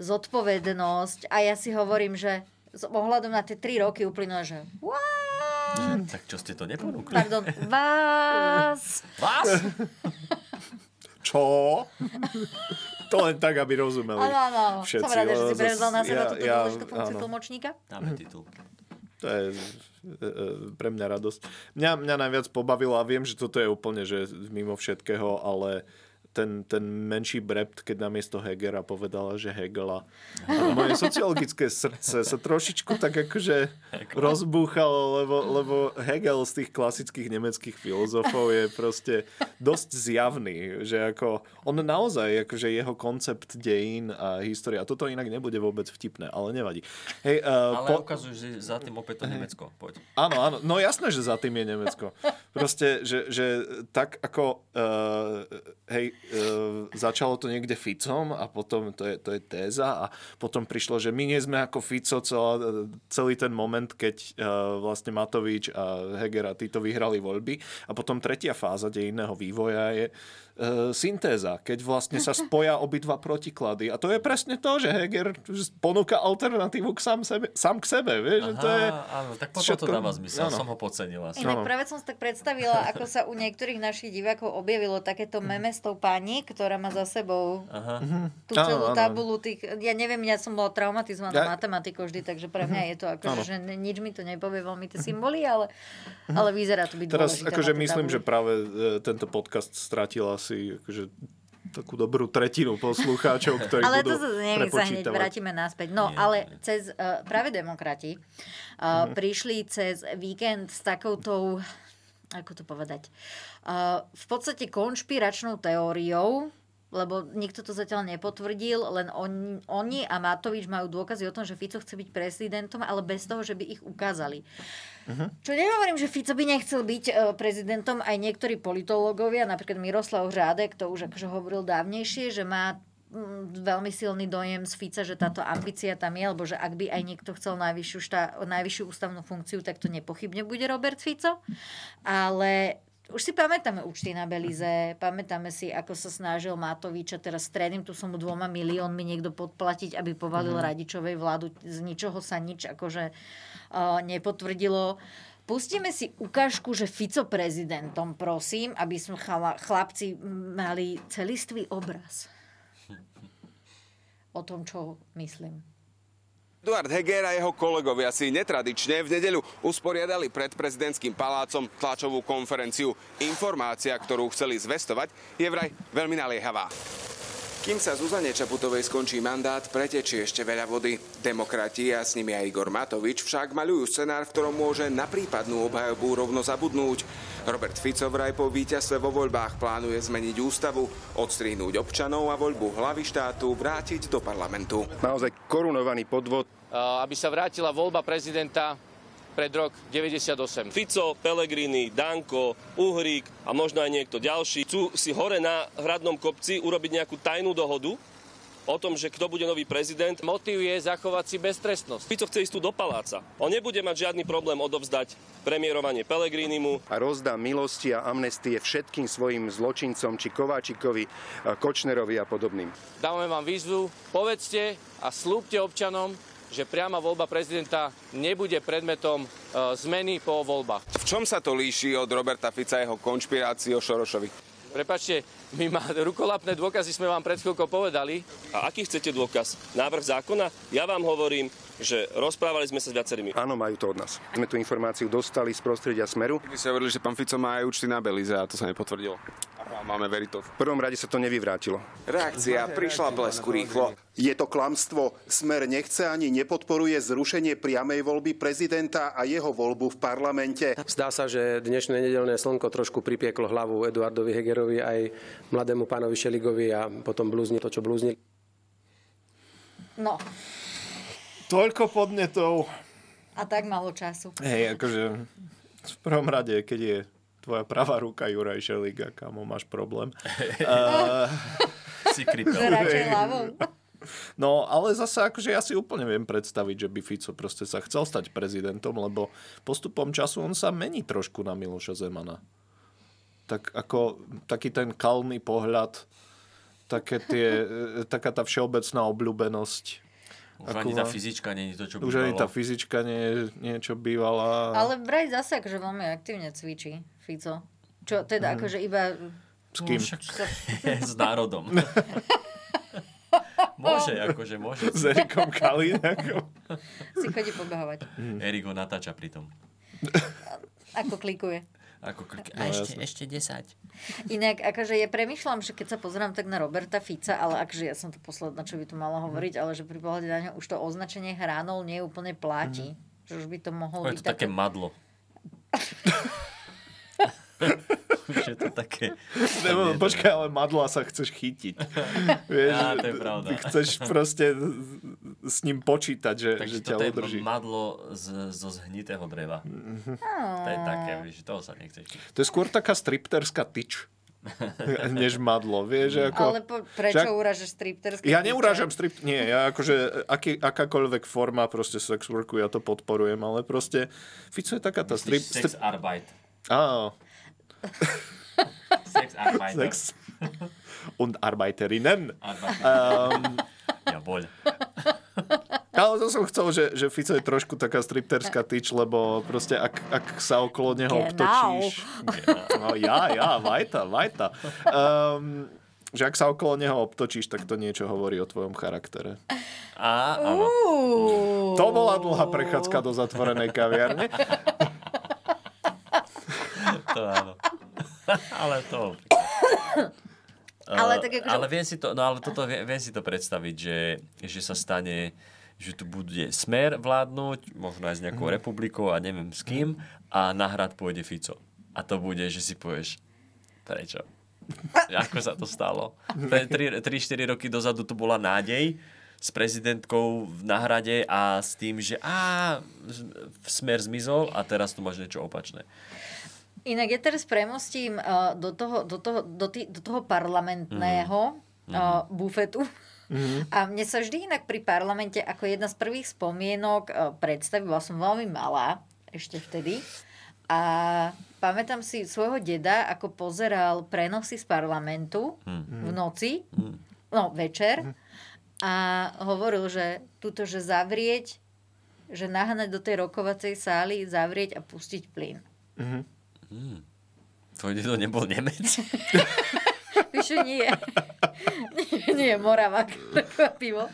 zodpovednosť a ja si hovorím, že s ohľadom na tie tri roky uplynulé, že what? Tak čo ste to neponúkli? Pardon, vás? Vás? Čo? <laughs> to len tak, aby rozumeli. Áno, áno, všetci. som rada, že si prevzal na seba ja- túto ja- dôležitú funkciu áno. tlmočníka. Dáme titul. To je e, e, pre mňa radosť. Mňa, mňa najviac pobavilo a viem, že toto je úplne že mimo všetkého, ale ten, ten menší brept, keď namiesto Hegera povedala, že Hegela. A moje sociologické srdce sa trošičku tak akože rozbúchalo, lebo, lebo Hegel z tých klasických nemeckých filozofov je proste dosť zjavný, že ako on naozaj, akože jeho koncept dejín a história, a toto inak nebude vôbec vtipné, ale nevadí. Hej, uh, Ale ukazujú, že za tým opäť to Nemecko. Poď. Áno, áno, no jasné, že za tým je Nemecko. Proste, že, že tak ako, uh, hej, uh, začalo to niekde Ficom a potom to je, to je téza a potom prišlo, že my nie sme ako Fico celá, celý ten moment, keď uh, vlastne Matovič a Heger a títo vyhrali voľby a potom tretia fáza dejinného vývoja je uh, syntéza, keď vlastne sa spoja obidva protiklady. A to je presne to, že Heger ponúka alternatívu k sám, sebe, sám k sebe. Vieš, že to je... áno, tak potom všetko- to dáva zmysel. áno. Som ho podcenil asi. Inak práve som si tak predstavila, ako sa u niektorých našich divákov objavilo takéto meme s tou pani, ktorá má za sebou Aha. tú Áno, celú áno. tabulu tých... Ja neviem, ja som bola traumatizovaná Ja- matematikou vždy, takže pre mňa je to ako, Áno. že nič mi to nepovie veľmi tie symboly, ale, ale vyzerá to byť Teraz akože myslím, tabuli. že práve e, tento podcast stratil asi akože takú dobrú tretinu poslucháčov, ktorí Ale budú to sa nech sa hneď vrátime naspäť. No, Nie, ale cez uh, práve demokrati uh, prišli cez víkend s takoutou, ako to povedať, uh, v podstate konšpiračnou teóriou, lebo nikto to zatiaľ nepotvrdil, len on, oni a Matovič majú dôkazy o tom, že Fico chce byť prezidentom, ale bez toho, že by ich ukázali. Čo nehovorím, že Fico by nechcel byť e, prezidentom, aj niektorí politológovia, napríklad Miroslav Žádek, to už akože hovoril dávnejšie, že má veľmi silný dojem z Fica, že táto ambícia tam je, alebo že ak by aj niekto chcel najvyššiu, štá, najvyššiu ústavnú funkciu, tak to nepochybne bude Robert Fico. Ale už si pamätáme účty na Belize, pamätáme si, ako sa snažil Matovič a teraz stredným tu som mu dvoma miliónmi niekto podplatiť, aby povalil mm. Radičovej vládu. Z ničoho sa nič akože uh, nepotvrdilo. Pustíme si ukážku, že Fico prezidentom, prosím, aby sme chlapci mali celistvý obraz o tom, čo myslím. Eduard Heger a jeho kolegovia si netradične v nedeľu usporiadali pred prezidentským palácom tlačovú konferenciu. Informácia, ktorú chceli zvestovať, je vraj veľmi naliehavá. Kým sa Zuzane Čaputovej skončí mandát, pretečie ešte veľa vody. Demokrati a s nimi aj Igor Matovič však maľujú scenár, v ktorom môže na prípadnú obhajobu rovno zabudnúť. Robert Fico vraj po víťazstve vo voľbách plánuje zmeniť ústavu, odstrihnúť občanov a voľbu hlavy štátu vrátiť do parlamentu. naozaj korunovaný podvod. aby sa vrátila voľba prezidenta pred rok 98. Fico, Pellegrini, Danko, Uhrík a možno aj niekto ďalší chcú si hore na hradnom kopci urobiť nejakú tajnú dohodu o tom, že kto bude nový prezident. Motív je zachovať si beztrestnosť. Fico chce ísť tu do paláca. On nebude mať žiadny problém odovzdať premiérovanie Pellegrinimu. A rozdá milosti a amnestie všetkým svojim zločincom, či Kováčikovi, Kočnerovi a podobným. Dávame vám výzvu, povedzte a slúbte občanom, že priama voľba prezidenta nebude predmetom e, zmeny po voľbách. V čom sa to líši od Roberta Fica a jeho konšpirácií o Šorošovi? Prepačte, my má rukolapné dôkazy sme vám pred chvíľkou povedali. A aký chcete dôkaz? Návrh zákona? Ja vám hovorím, že rozprávali sme sa s viacerými. Áno, majú to od nás. Sme tú informáciu dostali z prostredia Smeru. Vy ste hovorili, že pán Fico má aj účty na Belize a to sa nepotvrdilo. A máme veriť to. V prvom rade sa to nevyvrátilo. Reakcia prišla blesku rýchlo. Je to klamstvo. Smer nechce ani nepodporuje zrušenie priamej voľby prezidenta a jeho voľbu v parlamente. Zdá sa, že dnešné nedelné slnko trošku pripieklo hlavu Eduardovi Hegerovi aj mladému pánovi Šeligovi a potom blúzni to, čo blúzni. No, Toľko podnetov. a tak málo času. Hej, akože v prvom rade, keď je tvoja pravá ruka Juraj Šeliga, kamo, máš problém. <laughs> Uh, Si krypel. No, ale zase akože ja si úplne viem predstaviť, že by Fico proste sa chcel stať prezidentom, lebo postupom času on sa mení trošku na Miloša Zemana. Tak ako taký ten kalný pohľad, také tie, e, taká tá všeobecná obľúbenosť. Už ani tá fyzička nie je to, čo Už ani bývalo. tá fyzička nie je niečo bývala. Ale vraj zase akože veľmi aktívne cvičí Fico. Čo teda akože iba... S kým? No, však <laughs> s národom. <laughs> môže, akože môže. S Erikom Kalínakom. Si chodí pobehovať. Erik ho natáča pritom. Ako klikuje. Ako. No, A ešte, jasne. ešte 10. Inak, akože ja premyšľam, že keď sa pozerám tak na Roberta Fica, ale akože ja som to posledná, čo by tu mala hovoriť, ale že pri pohľade na ňo už to označenie hránol nie úplne platí. Že už by to mohol Je byť to také madlo. <laughs> Už je to také... Nebo, počkaj, ale madla sa chceš chytiť. <laughs> Vieš, Á, to je pravda. <laughs> Chceš proste s ním počítať, že, Takže že ťa toto je udrží. madlo z, zo zhnitého dreva. To je také, vieš, toho sa nechceš. To je skôr taká stripterská tyč. <laughs> než madlo, vieš, že ako... Ale po, prečo Však- urážaš stripterské Ja neurážam strip... Nie, ja akože aký, akákoľvek forma proste sex worku, ja to podporujem, ale proste Fico je taká tá strip... Sex strip... arbeit. Áno, Sex <laughs> arbeit. sex. Und Arbeiterinnen. Arbeit. Um, Jawohl. ale to som chcel, že, že Fico je trošku taká stripterská tyč, lebo proste ak, ak sa okolo neho Genau. obtočíš... No, ja, ja, vajta, vajta. Um, že ak sa okolo neho obtočíš, tak to niečo hovorí o tvojom charaktere. A, áno. To bola dlhá prechádzka do zatvorenej kaviarne. To áno. <laughs> ale to... <coughs> Ale tak akože- ale viem si to, no ale toto viem, viem si to predstaviť, že, že sa stane, že tu bude smer vládnuť, možno aj s nejakou Mhm. republikou a neviem s kým, a na hrad pôjde Fico. A to bude, že si povieš, prečo? <laughs> Ako sa to stalo? 3-4 roky dozadu tu bola nádej s prezidentkou na hrade a s tým, že á, smer zmizol a teraz tu máš niečo opačné. Inak ja teraz premostím uh, do, toho, do, toho, do, tý, do toho parlamentného Mhm. uh, bufetu. A mne sa vždy inak pri parlamente ako jedna z prvých spomienok uh, predstavila, som veľmi malá ešte vtedy. A pamätám si svojho deda, ako pozeral prenosy z parlamentu v noci, no večer, a hovoril, že tuto, že zavrieť, že nahnať do tej rokovacej sály, zavrieť a pustiť plyn. Tvoj dedo nebol Nemec? <laughs> Víš, nie. <laughs> nie, nie, Moravak. Prekvapivo.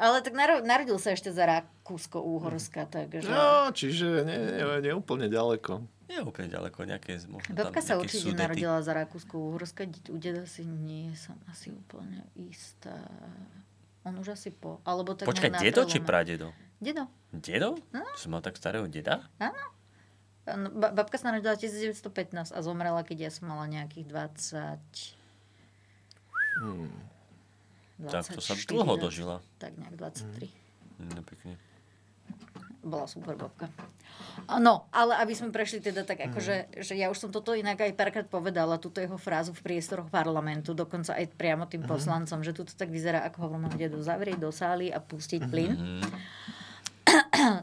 Ale tak naro- narodil sa ešte za Rakúsko-Úhorska, takže... No, čiže nie, nie, nie úplne ďaleko. Nie úplne ďaleko, nejaké... Možno tam Babka sa nejaké určite Sudety. narodila za Rakúsko-Uhorska, u deda si nie som asi úplne istá. On už asi po... Alebo tak Počkaj, dedo či pradedo? Dedo. Dedo? Som mal tak starého deda? Áno. No, ba- babka sa narodila 1915 a zomrela, keď ja som mala nejakých 20... Hmm. Tak to sa 24 dlho dožila. Tak nejak 23. No, pekne. bola super babka. No, ale aby sme prešli teda tak, akože, že ja už som toto inak aj párkrát povedala, túto jeho frázu v priestoroch parlamentu, dokonca aj priamo tým poslancom, že toto tak vyzerá, ako hovorím, mám dedu zavrieť do sály a pustiť plyn.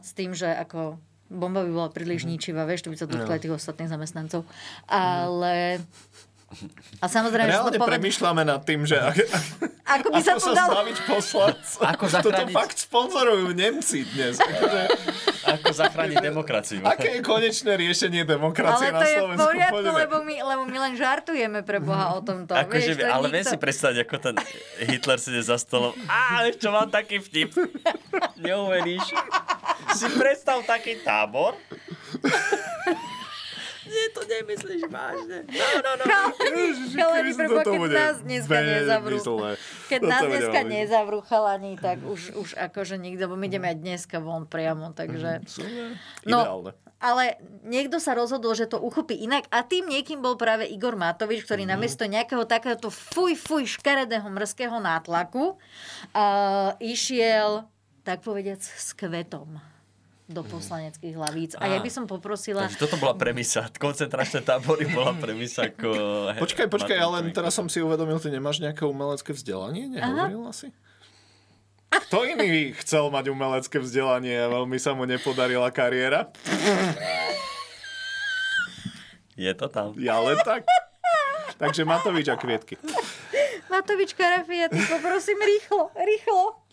S tým, že ako bomba by bola príliš ničivá, vieš, to by sa dotkla aj tých ostatných zamestnancov. Ale... A samozrejme, že Reálne to povedal, premyšľame nad tým, že ak, ako by sa ako to sa dalo... zbaviť poslancov. Ako Toto zachrániť, fakt sponzorujú Nemci dnes. Akože, ako zachrániť demokraciu. aké je konečné riešenie demokracie Ale na to je v Slovensku? poriadku, lebo my, lebo my len žartujeme pre Boha o tomto. Akože, vieš, to ale viem nikto- si predstaviť, ako ten Hitler sedie za stolom. Á, čo, mám taký vtip. Neuveríš. Si predstav taký tábor. Nie, to nemyslíš vážne. No, no, no. Ježiši Chalani, toto keď nás dneska nezavrú. Keď nás dneska nezavrú chalani, tak už, už akože nikto, bo my ideme aj dneska von priamo, takže... Super. No, ale niekto sa rozhodol, že to uchopí inak a tým niekým bol práve Igor Matovič, ktorý Mhm. namiesto nejakého takéhoto fuj, fuj, škaredého mrzkého nátlaku uh, išiel, tak povediac, s kvetom. Do poslaneckých hlavíc. A ja by som poprosila... Takže toto bola premisa. Koncentračné tábory bola premisa ako... Počkaj, počkaj, ale teraz som si uvedomil, ty nemáš nejaké umelecké vzdelanie? Nehovoril asi? Kto iný chcel mať umelecké vzdelanie a veľmi sa mu nepodarila kariéra? Je to tam. Ja len tak. Takže Matovič a kvietky. Matovič Karafia, ty poprosím rýchlo, rýchlo.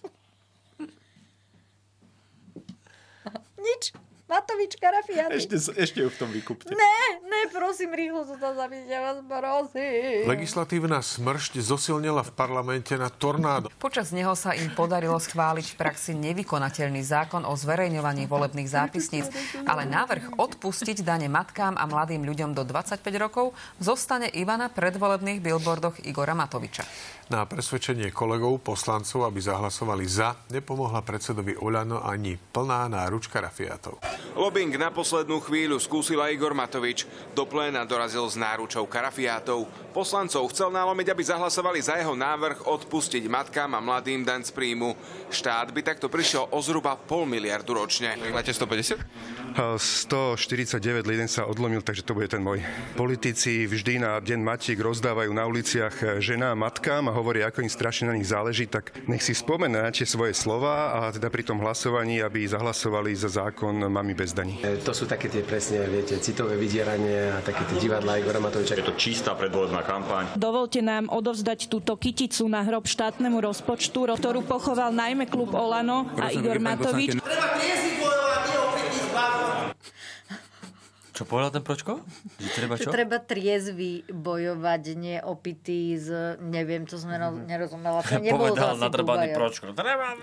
Nič. Matovič Karafiany. Ešte, ešte ju v tom vykupte. Ne, ne, prosím, rýchlo sa tam zabiť, ja vás prosím. Legislatívna smršť zosilnila v parlamente na tornádo. Počas neho sa im podarilo schváliť v praxi nevykonateľný zákon o zverejňovaní volebných zápisníc, ale návrh odpustiť dane matkám a mladým ľuďom do 25 rokov zostane iba na predvolebných billboardoch Igora Matoviča. Na presvedčenie kolegov, poslancov, aby zahlasovali za, nepomohla predsedovi Oľano ani plná náručka Rafiatov. Lobbying na poslednú chvíľu skúsila Igor Matovič. Do pléna dorazil s náručou karafiátov. Poslancov chcel nalomiť, aby zahlasovali za jeho návrh odpustiť matkám a mladým daň z príjmu. Štát by takto prišiel o zhruba pol miliardu ročne. Máte 150? 149 jeden sa odlomil, takže to bude ten môj. Politici vždy na deň Matiek rozdávajú na uliciach ženám, matkám a hovoria, ako im strašne na nich záleží, tak nech si tie svoje slova a teda pri tom hlasovaní, aby zahlasovali za zákon Mami bez daní. E, to sú také tie presne, viete, citové vydieranie a také tie divadlá Igora Matoviča. Je to čistá predvolebná kampaň. Dovolte nám odovzdať túto kyticu na hrob štátnemu rozpočtu, ktorú pochoval najmä klub Olano a Igor Matovič. Čo povedal ten Pročko? Že treba čo? Že treba triezvy bojovať, nie opitý z... Neviem, to sme mm-hmm. nerozumela. To <laughs> nebolo Povedal nadrbaný Pročko. Treba... <laughs>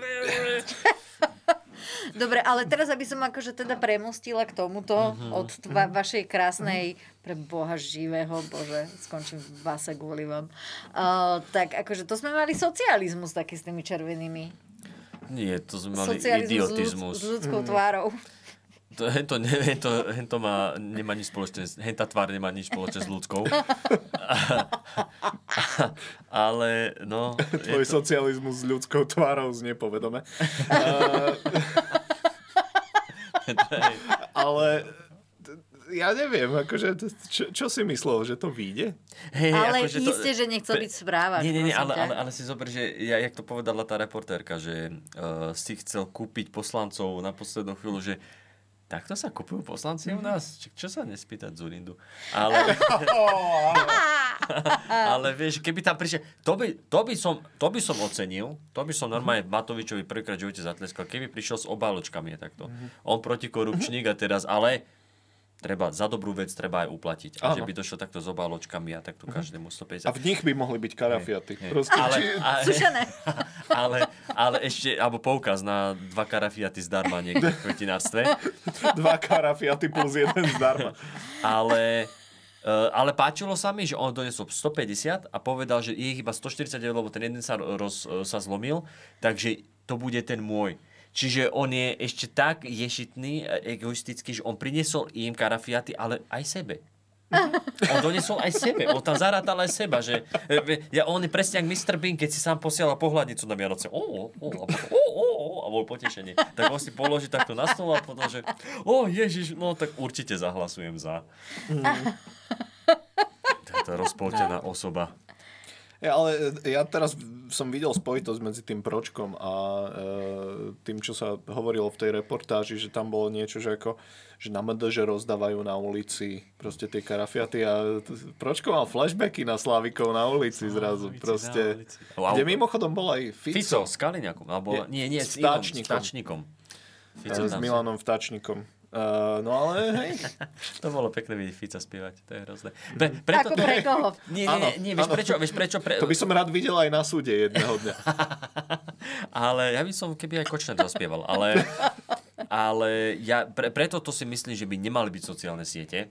Dobre, ale teraz, aby som akože teda premostila k tomuto mm-hmm. od va- vašej krásnej, pre Boha živého, Bože, skončím v base kvôli vám. Uh, tak akože to sme mali socializmus taký s tými červenými. Nie, to sme mali socializmus idiotizmus. S, ľudskou tvárou. To, <laughs> hento, ne, hento, hento má, nemá nič spoločné, henta tvár nemá nič spoločné s ľudskou. <laughs> ale, no... Tvoj to... socializmus s ľudskou tvárou znie povedome. <laughs> ale ja neviem, akože, čo, čo si myslel, že to vyjde? Hey, ale akože isté, to, že nechcel byť správať. Nie, nie, nie, ale, ale, ale si zober, že ja, jak to povedala tá reportérka, že uh, si chcel kúpiť poslancov na poslednú chvíľu, že Takto sa kupujú poslanci u nás? Či, čo sa nespýtať Zurindu? <laughs> Ale, <laughs> ale vieš, keby tam prišiel... To by, to, by som, to by som ocenil. To by som normálne Matovičovi prvýkrát v živote zatleskal. Keby prišiel s obáločkami takto. On protikorupčník a teraz, ale treba, za dobrú vec treba aj uplatiť. A že by došlo takto s obáločkami a takto každému 150. A v nich by mohli byť karafiaty. Hey, hey. Ale, ale, <laughs> ale, ale, ešte, alebo poukaz na dva karafiaty zdarma niekde v kvetinárstve. <laughs> dva karafiaty plus jeden zdarma. ale, uh, ale páčilo sa mi, že on donesol 150 a povedal, že je ich iba 149, lebo ten jeden sa, roz, sa zlomil, takže to bude ten môj. Čiže on je ešte tak ješitný, egoistický, že on priniesol im karafiaty, ale aj sebe. <laughs> On donesol aj sebe. On tam zarátal aj seba. Že, e, ja, on je presne ako Mr. Bean, keď si sám posielal pohľadnicu na Vianoce. O, o, o, o, o, a bol potešený. Tak on si položí takto na stôl a potom, že o Ježiš, no tak určite zahlasujem za. Mm. Táto rozpoltená osoba. Ja, ale e, ja teraz som videl spojitosť medzi tým pročkom a e, tým, čo sa hovorilo v tej reportáži, že tam bolo niečo, že ako že na že rozdávajú na ulici proste tie karafiaty a pročko mal flashbacky na Slavikov na ulici zrazu. Na ulici, proste, na ulici. Kde mimochodom bol aj Fico. Fico s Kaliňakom. Alebo, nie, nie, s, s Vtáčnikom. Fico s Milanom Vtáčnikom. Uh, no ale hej. <laughs> to bolo pekné vidieť Fica spievať, to je hrozné. Pre, preto, Ako pre koho? <laughs> Nie, nie, nie, nie vieš, prečo, vieš prečo? Pre... To by som rád videl aj na súde jedného dňa. <laughs> ale ja by som, keby aj Kočner zaspieval, ale, ale ja, pre, preto to si myslím, že by nemali byť sociálne siete,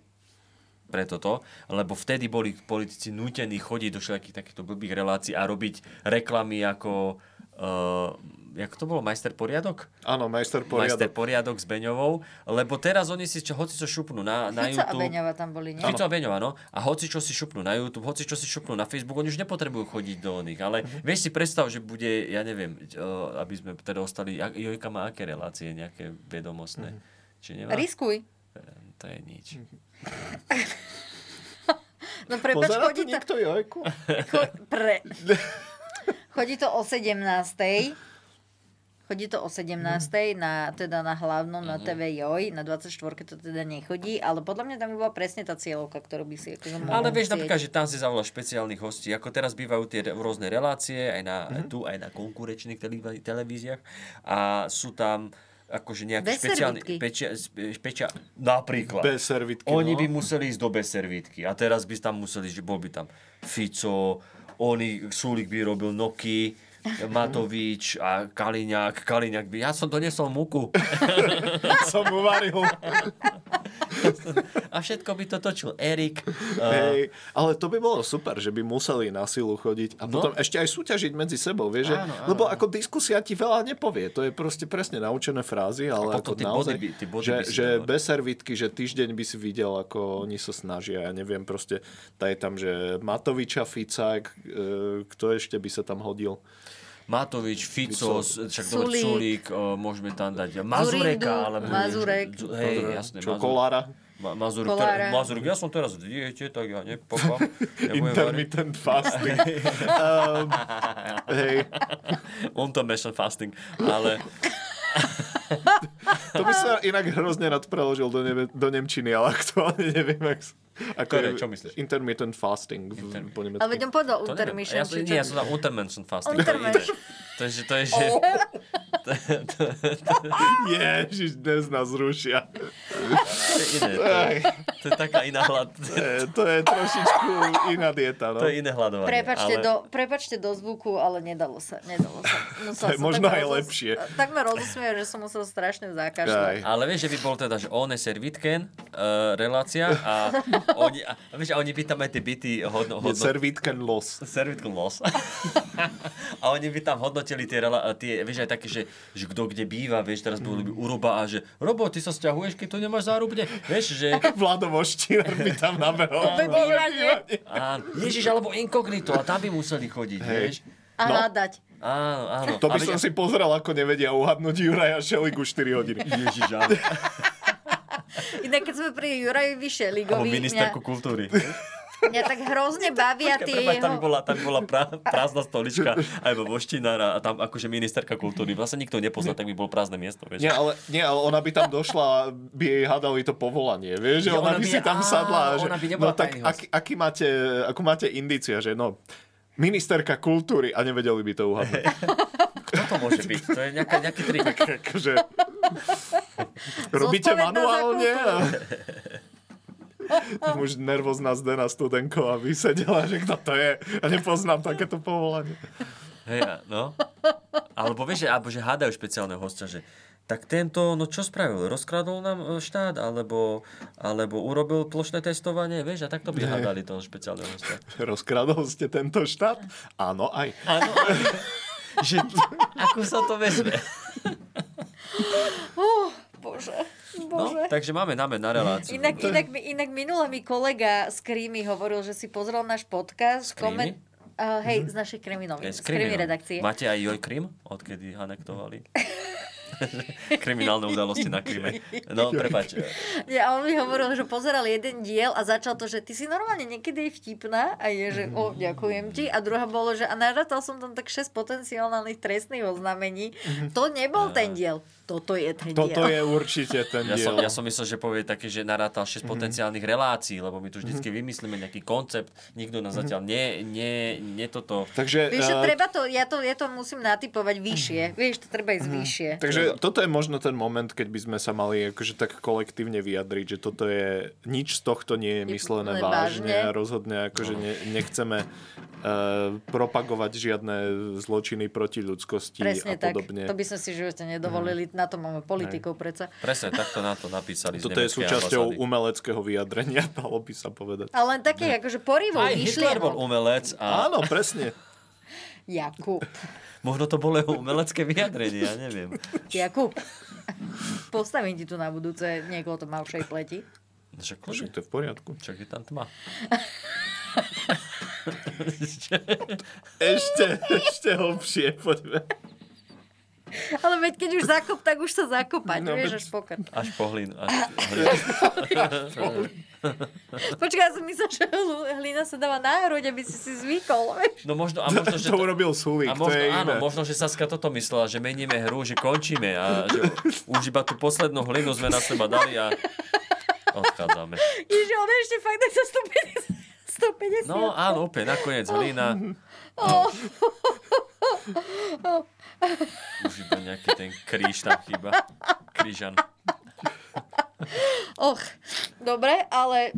preto to, lebo vtedy boli politici nútení chodiť do všetkých takýchto blbých relácií a robiť reklamy ako uh, jak to bolo, majster poriadok? Áno, majster Majster poriadok. poriadok s Beňovou, lebo teraz oni si čo, hoci čo šupnú na, na Fico a YouTube. Beňova tam boli, nie? Fico a Beňová, no. A hoci čo si šupnú na YouTube, hoci čo si šupnú na Facebook, oni už nepotrebujú chodiť do oných. Ale Mhm. vieš si predstav, že bude, ja neviem, aby sme teda ostali, Jojka má aké relácie, nejaké vedomostné? Mhm. Či nemá? Riskuj. To je nič. <laughs> No prepač, Pozerá chodí to... niekto Jojku? <laughs> Cho- pre... <laughs> Chodí to o 17. Chodí to o 17. na, teda na hlavnom, na TV Joj, na 24. to teda nechodí, ale podľa mňa tam by bola presne tá cieľovka, ktorú by si akože Ale vieš, napríklad, že tam si zavolá špeciálnych hostí, ako teraz bývajú tie rôzne relácie, aj na, Mhm. tu, aj na konkurenčných televí- televíziách a sú tam akože nejaké špeciálne... Pečia, pečia, napríklad. Bez servítky, Oni no. by museli ísť do bez servítky a teraz by tam museli, že bol by tam Fico, oni, Sulik by robil Noky, Matovič a Kaliňák. Kaliňák by, ja som donesol muku. <laughs> Som uvaril. A všetko by to točil Erik. Hej, ale to by bolo super, že by museli na silu chodiť a No. potom ešte aj súťažiť medzi sebou, vieš, Áno, áno, lebo ako diskusia ti veľa nepovie, to je proste presne naučené frázy, ale ako naozaj, body by- tie body že, by že bez servítky, že týždeň by si videl, ako oni sa snažia, ja neviem, proste, tá je tam, že Matoviča, Ficák, e, kto ešte by sa tam hodil? Matovič, Fico, však dobre, Sulík. Môžeme tam dať Mazureka, alebo... Mazurek. Zu- Hej, jasné. Čo, Mazur- Kolára? Ma- Mazurek, Kolára. ktoré, Mazurek, ja som teraz v diete, tak ja nepopám. <laughs> Intermittent fasting. um, <laughs> hej, Intermittent fasting. Ale to by sa inak hrozne rád preložil do, nebe, do Nemčiny, ale aktuálne neviem, ak, ako Ktoré? je Čo myslíš? Intermittent fasting v, po nemecky. Ale veď on povedal intermission. Ja som, nie, ja som dal intermittent fasting. To je iné. Intermission. To je, že, to je, že... <laughs> Ježiš, dnes nás rušia. <laughs> To iné. To je, to je taká iná hlad. <laughs> To je, to je trošičku iná dieta, no. To je iné hľadovanie. Prepačte, ale... do, prepačte do zvuku, ale nedalo sa. Nedalo sa. Musela To je možno aj rozos- lepšie. Takmer rozosmievať, že som musel strašne zakašľať. Ale vieš, že by bol teda, že on je servitken, uh, relácia a <laughs> oni, a, vieš, a oni by tam aj tie byty hodno, Je hodno, servítken los. Servitken los. <laughs> a oni by tam hodnotili tie, rela- tie vieš, aj také, že, že kto kde býva, vieš, teraz boli by Uroba a že Robo, ty sa sťahuješ, keď tu nemáš zárubne. Vieš, že... <laughs> Vlado Voštínor by tam nabehol. Áno, Ježiš, alebo inkognito, a tam by museli chodiť, Hej. vieš. A No. hľadať. Áno, áno. To A by veď- som si pozrel, ako nevedia uhadnúť Juraja Šeligu 4 hodiny. Ježiš, áno. <laughs> Inak keď sme pri Jurajovi Alebo Šeligovi, mňa, ministerku kultúry. <laughs> mňa tak hrozne bavia tie Prepáč, tam jeho... bola, tam bola pra, prázdna stolička, aj vo Voštinára a tam akože ministerka kultúry. Vlastne nikto nepozná, tak by bolo prázdne miesto, vieš. Nie ale, nie, ale ona by tam došla a by jej hádali to povolanie, vieš, že ona, ona by by- si tam sadla. Že, ona by nebola no tak aký, aký máte, akú máte indícia, že no, ministerka kultúry a nevedeli by to uhadnúť. Kto to môže byť? To je nejaká, nejaký trik. <laughs> akože, <laughs> robíte Zodpovedná za manuálne? <laughs> A... kultúru. Tam už nervózna Zdena Studenková by sedela, že kto to je. A nepoznám takéto povolanie. Hej, no. Alebo vieš, že- alebo že hádajú špeciálneho hostia, že tak tento, no čo spravil? Rozkradol nám e, štát? Alebo, alebo urobil plošné testovanie? Vieš, a takto by Ne. hádali toho špeciálneho hostia. Rozkradol ste tento štát? Áno, aj. Áno. <laughs> že, ako sa to vezme? Uh, bože, No, bože. takže máme námed na reláciu. Inak, inak, mi- inak minule mi kolega z Krímy hovoril, že si pozrel náš podcast. Z Krímy? Uh, hej, z našej Je z z Krimi, no. redakcie. Máte aj Joj Krim? Odkedy anektovali? <laughs> Kriminálne udalosti na Krime. No, prepač. Nie, a on mi hovoril, že pozeral jeden diel a začal to, že ty si normálne niekedy vtipná a je, že o, ďakujem ti. A druhá bolo, že a narátal som tam tak 6 potenciálnych trestných oznámení. To nebol ten diel. Toto je ten Toto diel. je určite ten Ja som, diel. ja som myslel, že povie také, že narátal 6 potenciálnych relácií, lebo my tu vždycky vymyslíme nejaký koncept, nikto nás zatiaľ nie, nie, nie toto... Takže, Vieš, že eh, treba to, ja to, ja to musím natypovať vyššie. Vieš, to treba ísť vyššie. Takže toto je možno ten moment, keď by sme sa mali akože tak kolektívne vyjadriť, že toto je, nič z tohto nie je myslené Myslené vážne vážne. a rozhodne akože ne, nechceme uh, propagovať žiadne zločiny proti ľudskosti Presne a tak. podobne. To by sme si v živote nedovolili. Na to máme politikov predsa. Presne, takto na to napísali z Toto je súčasťou ambasády. umeleckého vyjadrenia, <laughs> dalo by sa povedať. Ale len také, akože porivou Aj Hitler bol umelec a... Áno, presne. <laughs> Jakub. Možno to bolo jeho umelecké vyjadrenie, ja neviem. Jakub. Postavím ti tu na budúce niekoho to malšej pleti. Však, Však to je v poriadku. Však je tam tma. <laughs> Ešte, ešte hlbšie, poďme. Ale veď keď už zakop, tak už sa zakopať, No, vieš, až pokr. Až po hlinu. Až. <laughs> Počkaj, ja som myslel, že hlina sa dáva na hroď, aby si si zvykol, vieš. No možno, a možno, že To urobil Sulík, a to možno, je áno, iné. možno, že Saska toto myslela, že meníme hru, že končíme a že už iba tú poslednú hlinu sme na seba dali a odchádzame. Ježiš, on ešte fakt za 150. 150. No áno, úplne, nakoniec hlina. Oh. <laughs> Už iba nejaký ten kríž tam chýba. Krížan. Och, dobre, ale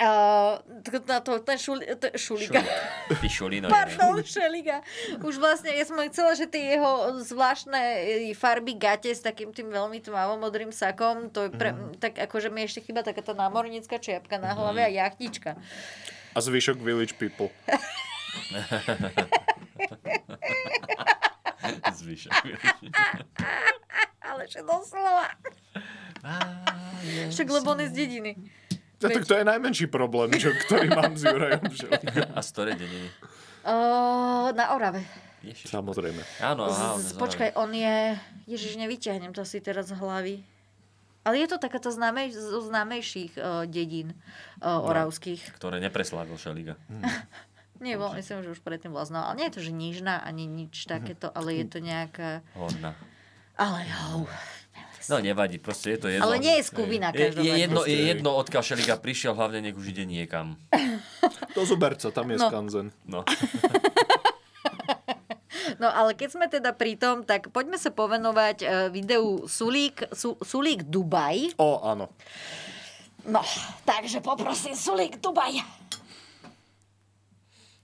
uh, na to, ten šuli, ten šuliga. Ty šulino. Pardon, šeliga. Už vlastne, ja som chcela, že tie jeho zvláštne e, farby gate s takým tým veľmi tmavomodrým sakom, to je pre, Mhm. tak akože mi ešte chýba taká tá námornícka čiapka na hlave a jachtička. A zvyšok Village People. <laughs> <laughs> Zvyšok. Ale že doslova. Však lebo on je z dediny. No, tak to je najmenší problém, čo, ktorý mám s Jurajom Želikom. A z ktorej dediny? Uh, na Orave. Ježiš. Samozrejme. Áno, Z, z počkaj, on je... Ježiš, nevyťahnem to si teraz z hlavy. Ale je to takáto známej, zo známejších uh, dedín uh, oravských. Ktoré nepreslávil Šeliga. Nie, bol, myslím, že už predtým bola znala. Ale nie je to, že nižná, ani nič takéto, ale je to nejaká... Horná. Ale hou. No nevadí, proste je to jedno. Ale nie je z Kubina, je, je, jedno, je jedno, odkiaľ Šeliga prišiel, hlavne nech už ide niekam. <laughs> Do Zuberca, tam je No. skanzen. No. <laughs> No ale keď sme teda pri tom, tak poďme sa povenovať uh, videu Sulík, Su, Sulík Dubaj. O, áno. No, takže poprosím Sulík Dubaj.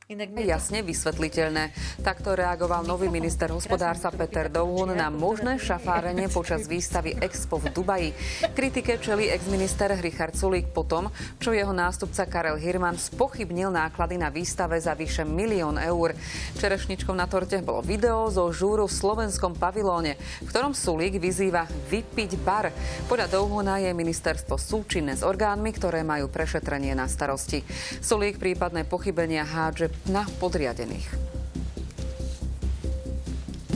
Inak mne to... Jasne vysvetliteľné. Takto reagoval nový minister hospodárstva Peter Douhun na možné šafárenie počas výstavy Expo v Dubaji. Kritike čeli exminister Richard Sulík po tom, čo jeho nástupca Karel Hirman spochybnil náklady na výstave za vyše milión eur. Čerešničkou na torte bolo video zo žúru v slovenskom pavilóne, v ktorom Sulík vyzýva vypiť bar. Podľa Douhuna je ministerstvo súčinné s orgánmi, ktoré majú prešetrenie na starosti. Sulík prípadné pochybenia hádže na podriadených.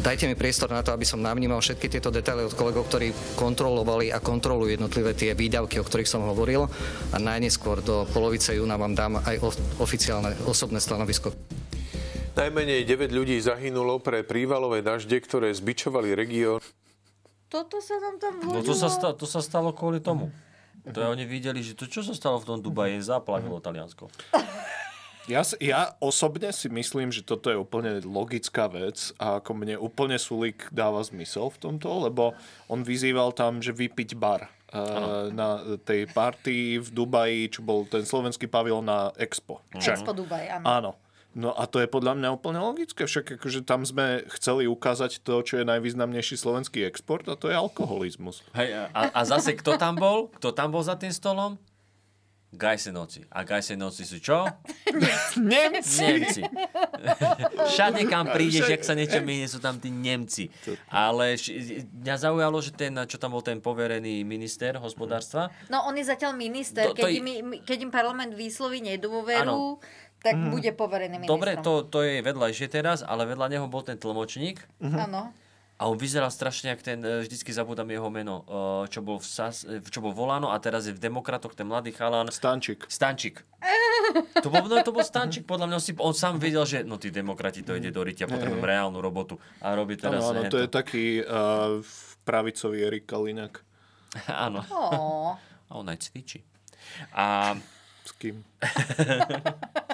Dajte mi priestor na to, aby som navnímal všetky tieto detaily od kolegov, ktorí kontrolovali a kontrolujú jednotlivé tie výdavky, o ktorých som hovoril. A najneskôr do polovice júna vám dám aj oficiálne osobné stanovisko. Najmenej 9 ľudí zahynulo pre prívalové dažde, ktoré zbičovali región. Toto sa nám tam vhodilo. No to sa, sta- to sa stalo kvôli tomu. To je, oni videli, že to čo sa stalo v tom Dubaji, zaplavilo Taliansko. <laughs> Ja, ja osobne si myslím, že toto je úplne logická vec a ako mne úplne Sulík dáva zmysel v tomto, lebo on vyzýval tam, že vypiť bar uh, na tej party v Dubaji, čo bol ten slovenský pavilón na Expo. Však. Expo Dubaj, áno. Áno. No a to je podľa mňa úplne logické, však akože tam sme chceli ukázať to, čo je najvýznamnejší slovenský export a to je alkoholizmus. Hej, a, a zase kto tam bol? Kto tam bol za tým stolom? Gajsenovci. A Gajsenovci sú čo? <laughs> Nemci! Nemci. <laughs> Všade, kam prídeš, ak sa niečo minie, sú tam tí Nemci. Ale š- mňa zaujalo, že ten, čo tam bol ten poverený minister hospodárstva, No on je zatiaľ minister. To- to keď, je- im, keď im parlament vysloví nedôveru, tak Mhm. bude poverený ministrom. Dobre, to, to je vedľajšie teraz, ale vedľa neho bol ten tlmočník. Áno. A on vyzeral strašne, jak ten, e, vždycky zabudám jeho meno, e, čo bol, v SAS, e, čo bol Volano a teraz je v Demokratoch ten mladý chalán. Stančík. Stančík. To bol, no, to bol Stančík, podľa mňa on, si, on sám vedel, že no tí demokrati to ide do rytia, potrebujem reálnu robotu. A robí teraz Áno, to je taký uh, pravicový Erik Kaliňák. <laughs> Áno. A on aj cvičí. A... S kým? <laughs>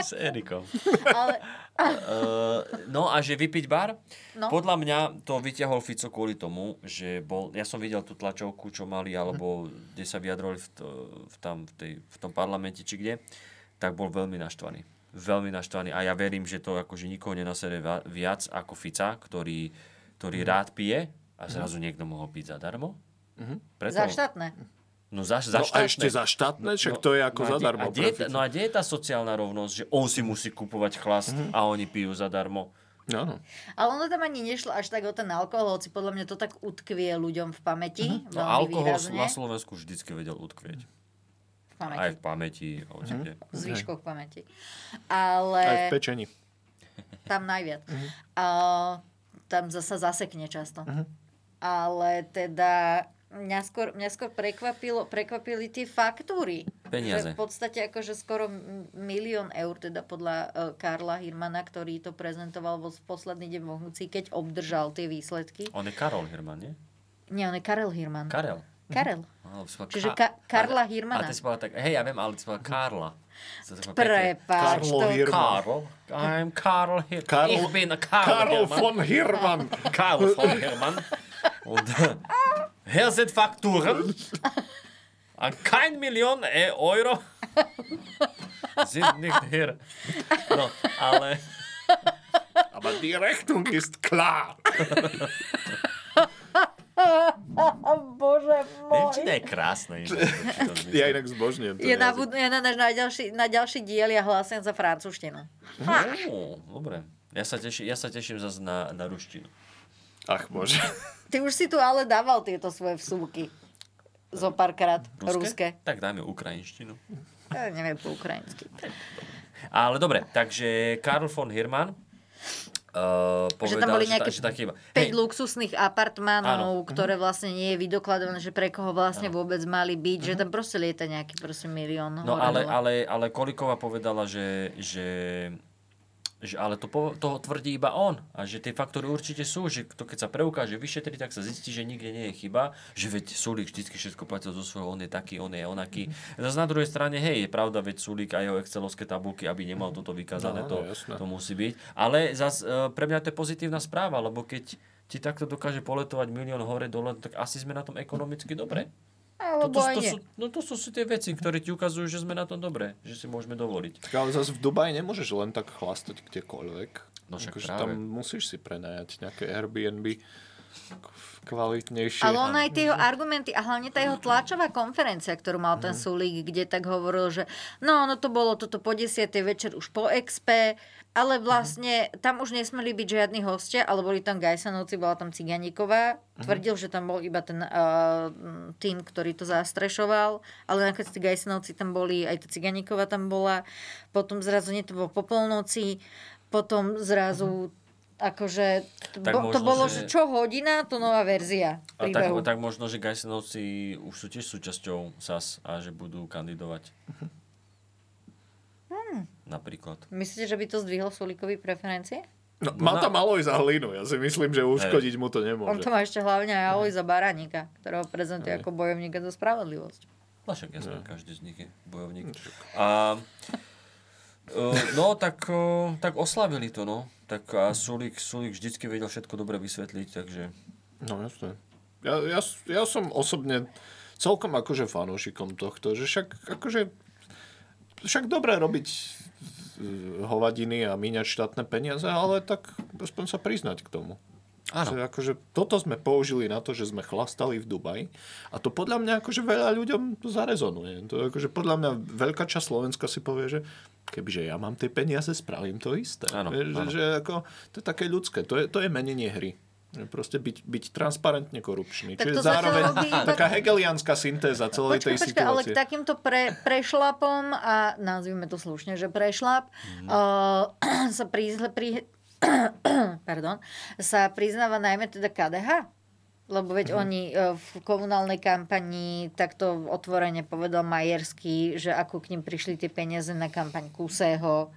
S Erikom. Ale... Uh, no a že vypiť bar? No. Podľa mňa to vyťahol Fico kvôli tomu, že bol, ja som videl tú tlačovku, čo mali, alebo kde sa vyjadrovali v, to, v, tam, v, tej, v tom parlamente, či kde, tak bol veľmi naštvaný. Veľmi naštvaný. A ja verím, že to akože nikoho nenasere viac ako Fica, ktorý, ktorý rád pije a zrazu niekto mohol piť zadarmo. Mhm. Preto, Za štátne. No za, za No a štátne. ešte za štátne? Však to je ako no a zadarmo A kde je, no a kde je tá sociálna rovnosť, že on si musí kupovať chlast Mhm. a oni pijú zadarmo? Áno. Ale ono tam ani nešlo až tak o ten alkohol, hoci podľa mňa to tak utkvie ľuďom v pamäti. No veľmi alkohol výrazne. na Slovensku vždycky vedel utkvieť. V pamäti. Aj v pamäti. Mm-hmm. v zvyškoch pamäti. Ale... Aj v pečení. Tam najviac. Mhm. A, tam zasa zasekne často. Mhm. Ale teda mňa skôr, mňa skôr prekvapilo, prekvapili tie faktúry. Peniaze. Že v podstate akože skoro milión eur, teda podľa uh, Karla Hirmana, ktorý to prezentoval vo v posledný deň hnutí, keď obdržal tie výsledky. On je Karol Hirman, nie? Nie, on je Karel Hirman. Karel. Karel. Povedal Čiže Ka- Ka- Karla Hirmana. Ale ty si povedal tak, hej, ja viem, ale ty si povedal Karla. To je taková Prepáč, Karlo to- Hirman. Karl. I'm Karl Hirman. Karl- ich bin Karl, von Hirman. Karl von Hirman. <laughs> Und <laughs> hier sind Fakturen. An kein Million e- Euro sind nicht hier. No, ale... Aber die Rechnung ist klar. Bože Neviem, či môj. to je krásne. Ja inak zbožňujem. Je na, je na, na, ďalší, na ďalší diel ja hlasujem za francúzštinu. Dobre. Ja sa teším, ja sa teším zase na, na ruštinu. Ach, bože. <laughs> Ty už si tu ale dával tieto svoje vsúky. Zo párkrát. Ruské? Ruské. Tak dajme ukrajinštinu. Ja neviem po ukrajinsky. Ale dobre, takže Karl von Hirman uh, povedal, že tam boli nejaké že, tá, že tá chyba. 5 luxusných apartmánov, Áno. ktoré vlastne nie je vydokladované, že pre koho vlastne vôbec mali byť, že tam proste lieta nejaký proste milión. No ale, ale, ale Kolikova povedala, že, že, že ale to po, toho tvrdí iba on a že tie faktory určite sú, že to keď sa preukáže, vyšetrí, tak sa zistí, že nikde nie je chyba, že veď Sulík vždycky všetko platil zo svojho, on je taký, on je onaký. Zase na druhej strane, hej, je pravda, veď Sulík a jeho excelovské tabulky, aby nemal toto vykázané, No, to, jasné. to musí byť. Ale zase pre mňa to je pozitívna správa, lebo keď ti takto dokáže poletovať milión hore dole, tak asi sme na tom ekonomicky dobre. Alebo to, to, aj nie. sú, no to sú, sú tie veci, ktoré ti ukazujú, že sme na tom dobre, že si môžeme dovoliť. Tak ale zase v Dubaji nemôžeš len tak chlastať kdekoľvek. No však akože práve. tam musíš si prenajať nejaké Airbnb kvalitnejšie. Ale on aj tie jeho argumenty a hlavne tá jeho tlačová konferencia, ktorú mal Mhm. ten Sulík, kde tak hovoril, že no, no to bolo toto po 10. večer už po XP, ale vlastne tam už nesmeli byť žiadni hostia, ale boli tam Gajsanovci, bola tam Ciganíková. Tvrdil, že tam bol iba ten uh, tým, ktorý to zastrešoval, ale nakoniec tí Gajsanovci tam boli, aj tá Ciganíková tam bola. Potom zrazu nie to bolo po polnoci, potom zrazu akože to, Tak bo, to možno, bolo, že- že čo hodina, to nová verzia A tak, tak možno, že Gajsenovci už sú tiež súčasťou SAS a že budú kandidovať. Hmm. Napríklad. Myslíte, že by to zdvihlo Sulíkovi preferencie? No, má tam Aloj za hlinu. Ja si myslím, že uškodiť mu to On nemôže. to má ešte hlavne aj Alojza Baránika, ktorého prezentuje ako bojovníka za spravodlivosť. No však jasné, každý z nich je bojovník. A, uh, no, tak, tak oslavili to, no. Tak a Sulík, Sulík vždycky vedel všetko dobre vysvetliť, takže... No jasné. Ja, ja, ja som osobne celkom akože fanúšikom tohto, že však akože však dobré robiť e, hovadiny a míňať štátne peniaze, ale tak aspoň sa priznať k tomu. Áno. Že akože toto sme použili na to, že sme chlastali v Dubaji a to podľa mňa akože veľa ľuďom to zarezonuje. To akože podľa mňa veľká časť Slovenska si povie, že kebyže ja mám tie peniaze, spravím to isté. Áno, že, áno. že ako, to je také ľudské, to je, to je menenie hry. Že Proste byť, byť transparentne korupčný. Tak Čiže zároveň robí iba- <laughs> taká hegelianská syntéza celej Počkaj, tej počkaj, ale situácie. k takýmto pre, prešlapom a nazvime to slušne, že prešlap Mhm. uh, <clears throat> sa prízle, pri, <clears throat> pardon, sa priznáva najmä teda KDH. Lebo veď Mhm. oni uh, v komunálnej kampani takto otvorene povedal Majerský, že ako k ním prišli tie peniaze na kampaň Kusého.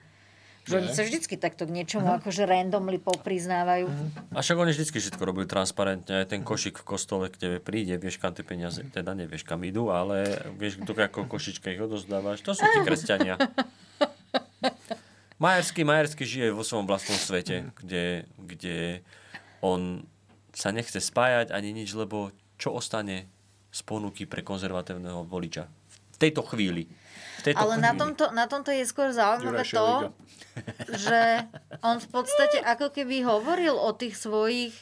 Že oni sa vždycky takto k niečomu Mhm. akože randomly popriznávajú. A však oni vždycky všetko robili transparentne, aj ten košík v kostole, kde príde, vieš kam tie peniaze, teda nevieš kam idú, ale vieš, do ako košička ich odozdávaš, to sú tí kresťania. Majerský, Majerský žije vo svojom vlastnom svete, kde, kde on sa nechce spájať ani nič, lebo čo ostane z ponuky pre konzervatívneho voliča v tejto chvíli. V tejto Ale chvíli. na tomto, na tomto je skôr zaujímavé Juraj to, Šeliga. že on v podstate ako keby hovoril o tých svojich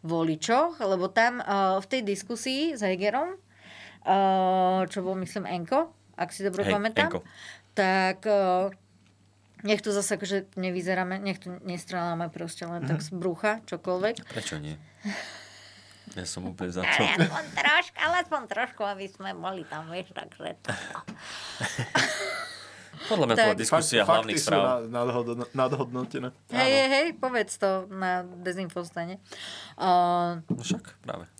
voličoch, lebo tam uh, v tej diskusii s Hegerom uh, čo bol, myslím, Enko, ak si dobre Hej, pamätám. Enko. Tak uh, nech to zase akože nevyzeráme, nech to nestreláme proste len tak z brucha, čokoľvek. Prečo nie? <laughs> Ja som úplne za to. Ale aspoň trošku, ale aspoň trošku, aby sme boli tam, vieš, takže to. <laughs> Podľa mňa to bola diskusia Fakt- hlavných fakty sú správ. na- nadhodno- nadhodnotené. Hej, hej, hej, povedz to na dezinfostane. Uh, No však, práve.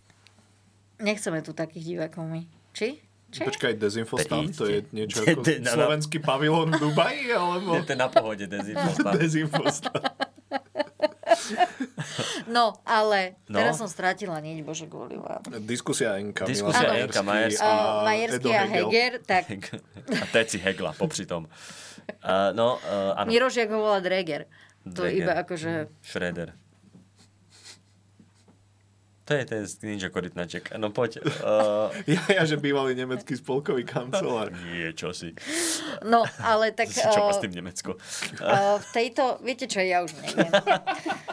nechceme tu takých divákov my. Či? Či? Počkaj, Dezinfostan, to je niečo <laughs> De- ako de- na- na- slovenský pavilón v Dubaji, alebo... Je to na pohode dezinfostan. <laughs> Dezinfostan. <laughs> No, ale No. teraz som strátila niť, bože, kvôli vám. Diskusia Enka. Diskusia Milan Enka, Majerský. Uh, Majerský a Heger, tak A teci Hegla popri tom. Uh, no, uh, áno. Mirošiak ho volá Dreger. To Dreger. iba akože... Schroeder. To je ten ninja korytnaček. No poď. Uh, <laughs> Ja, ja, že bývalý nemecký spolkový kancelár. nie, čo si. No, ale tak... <laughs> Čo má uh, s tým Nemecko? uh, v tejto... Viete čo, ja už neviem.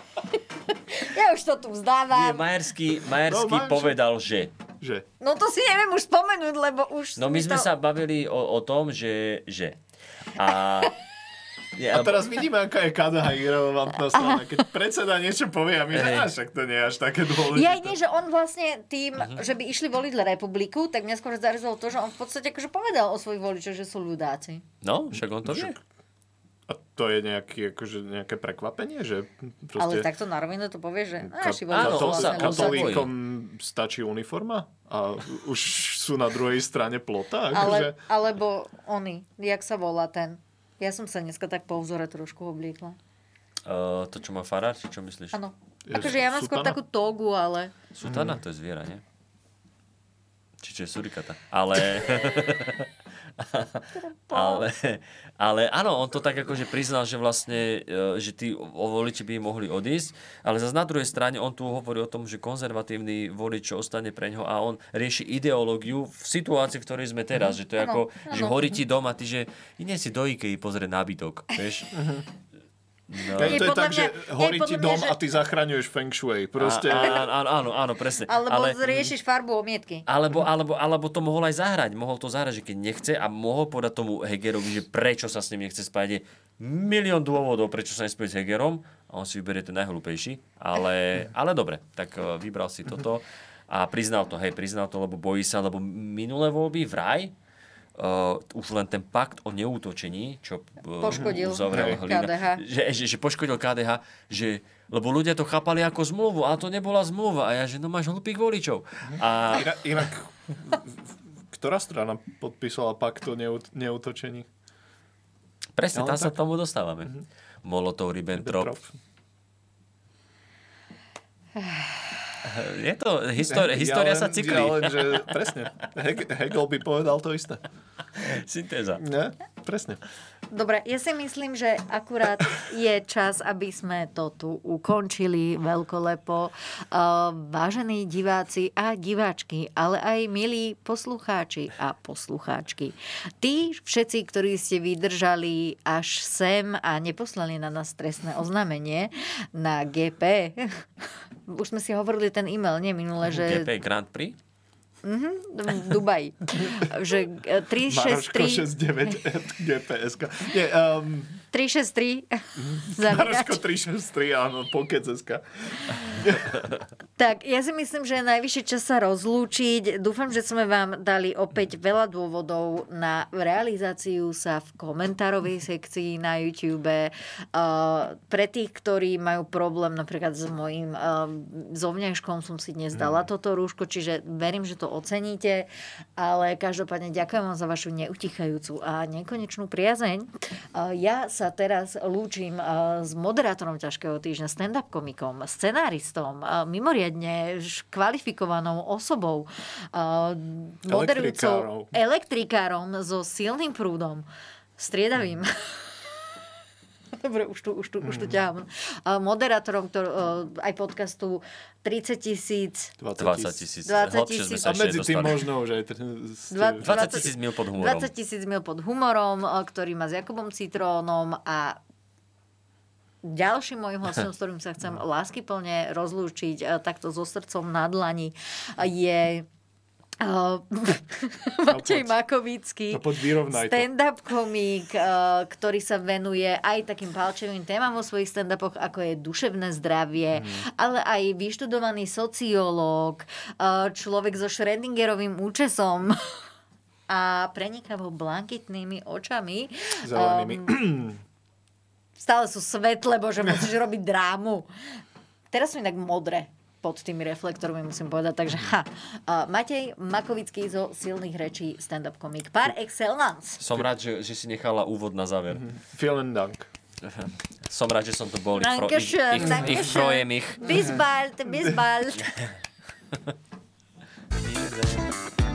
<laughs> ja už to tu Nie, vzdávam. Majerský, Majerský No, povedal, že... Že? No to si neviem už spomenúť, lebo už... No my sme to... sa bavili o, o tom, že... že. A... Nie, A teraz vidíme, aká je KDH irrelevantná strana. Keď predseda niečo povie a my, že Hej. "Á, však to nie je až také dôležité. Ja nie, že on vlastne tým, Mhm. že by išli voliť republiku, tak mňa skôr zarazilo to, že on v podstate akože povedal o svojich voličoch, že sú ľudáci. No, však on to vie. A to je nejaký, akože nejaké prekvapenie, že Ale proste... takto na rovinu to povie, že Ka- naši sú on sa- katolíkom stačí uniforma a už sú na druhej strane plota. Ale, Akože... alebo oni, jak sa volá ten. Ja som sa dneska tak po vzore trošku obliekla. Uh, to, čo má farár, či čo myslíš? Áno. Akože ja mám skôr takú togu, ale... Sutana, to je zviera, nie? Či čo je surikata. Ale... <laughs> ale, ale áno, on to tak akože priznal, že vlastne, e, že tí voliči by mohli odísť, ale zase na druhej strane on tu hovorí o tom, že konzervatívny volič čo ostane pre ňo a on rieši ideológiu v situácii, v ktorej sme teraz, že to je Áno, ako, áno. že horí ti doma, ty, že ide si do Ikei pozrieť nábytok, vieš? No. Ja, to je tak, mňa- že horí ti podľa mňa, dom že- a ty zachraňuješ feng shui. Proste... A, áno, áno, áno, áno, presne. Alebo ale, riešiš farbu omietky. alebo, alebo, alebo to mohol aj zahrať. Mohol to zahrať, že keď nechce a mohol povedať tomu Hegerovi, že prečo sa s ním nechce spájať. Je milión dôvodov, prečo sa nespieť s Hegerom a on si vyberie ten najhlúpejší. Ale, ale dobre, tak eh, vybral si toto a priznal to, hej, priznal to, lebo bojí sa, lebo minulé voľby vraj Uh, už len ten pakt o neútočení, čo uh, Poškodil uzavrel Hlina, KDH. že, že, že poškodil KDH, že, lebo ľudia to chápali ako zmluvu, ale to nebola zmluva. A ja, že no máš hlupých voličov. A Inak, inak, ktorá strana podpísala pakt o neútočení? presne, Ale tam sa tomu dostávame. Molotov, Ribbentrop. Je to, história, história ja sa cyklí. Ja len, že presne. Heg- Hegel by povedal to isté. Syntéza. Ne? Presne. Dobre, ja si myslím, že akurát je čas, aby sme to tu ukončili veľkolepo. Uh, vážení diváci a diváčky, ale aj milí poslucháči a poslucháčky. Tí všetci, ktorí ste vydržali až sem a neposlali na nás trestné oznámenie na GP, už sme si hovorili ten e-mail, nie minule, že... GP Grand Prix? Mhm, v Dubaji. <laughs> že e, 363... Maroško 69 <laughs> at GPSK. Nie, um, 363 Maroško zavínač. 363, áno, Pokec.sk. <laughs> Tak, ja si myslím, že je najvyšší čas sa rozlúčiť. Dúfam, že sme vám dali opäť veľa dôvodov na realizáciu sa v komentárovej sekcii na YouTube. Pre tých, ktorí majú problém napríklad s mojím zovňažkom, som si dnes dala toto rúško, čiže verím, že to oceníte. Ale každopádne ďakujem vám za vašu neutichajúcu a nekonečnú priazeň. Ja sa teraz lúčim s moderátorom ťažkého týždňa, stand-up komikom, scenáristom, uh, mimoriadne kvalifikovanou osobou, moderujúcou Elektrikárom. elektrikárom so silným prúdom, striedavým. <laughs> Dobre, už tu, už tu, už tu ťahám. Uh, moderátorom ktor, uh, aj podcastu 30 tisíc 20 tisíc. 20 Hlbšie sme tisíc. A medzi tým možno už aj... tr- Dva- 20 tisíc mil pod humorom. 20 tisíc mil pod humorom, ktorý má s Jakubom Citrónom a ďalším môjim hostom, s ktorým sa chcem <laughs> láskyplne rozlúčiť eh, takto so srdcom na dlani, je Uh, <laughs> Matej Makovický, no vyrovnaj to. stand-up komik, uh, ktorý sa venuje aj takým palčevým témam vo svojich stand-upoch, ako je duševné zdravie, mm. ale aj vyštudovaný sociológ, uh, človek so Schrödingerovým účesom <laughs> a prenikavo blankitnými očami. Zelenými. Um, <clears throat> stále sú svetle, bože, musíš robiť drámu. Teraz sú inak modré pod tými reflektormi, musím povedať. Takže ha. Matej Makovický zo silných rečí stand-up komik. Par excellence. Som rád, že, že si nechala úvod na záver. Mm-hmm. Vielen Dank. Som rád, že som to bol. Dankeschön, ich, ich, ich, ich mich. Bis bald, bis bald. <laughs>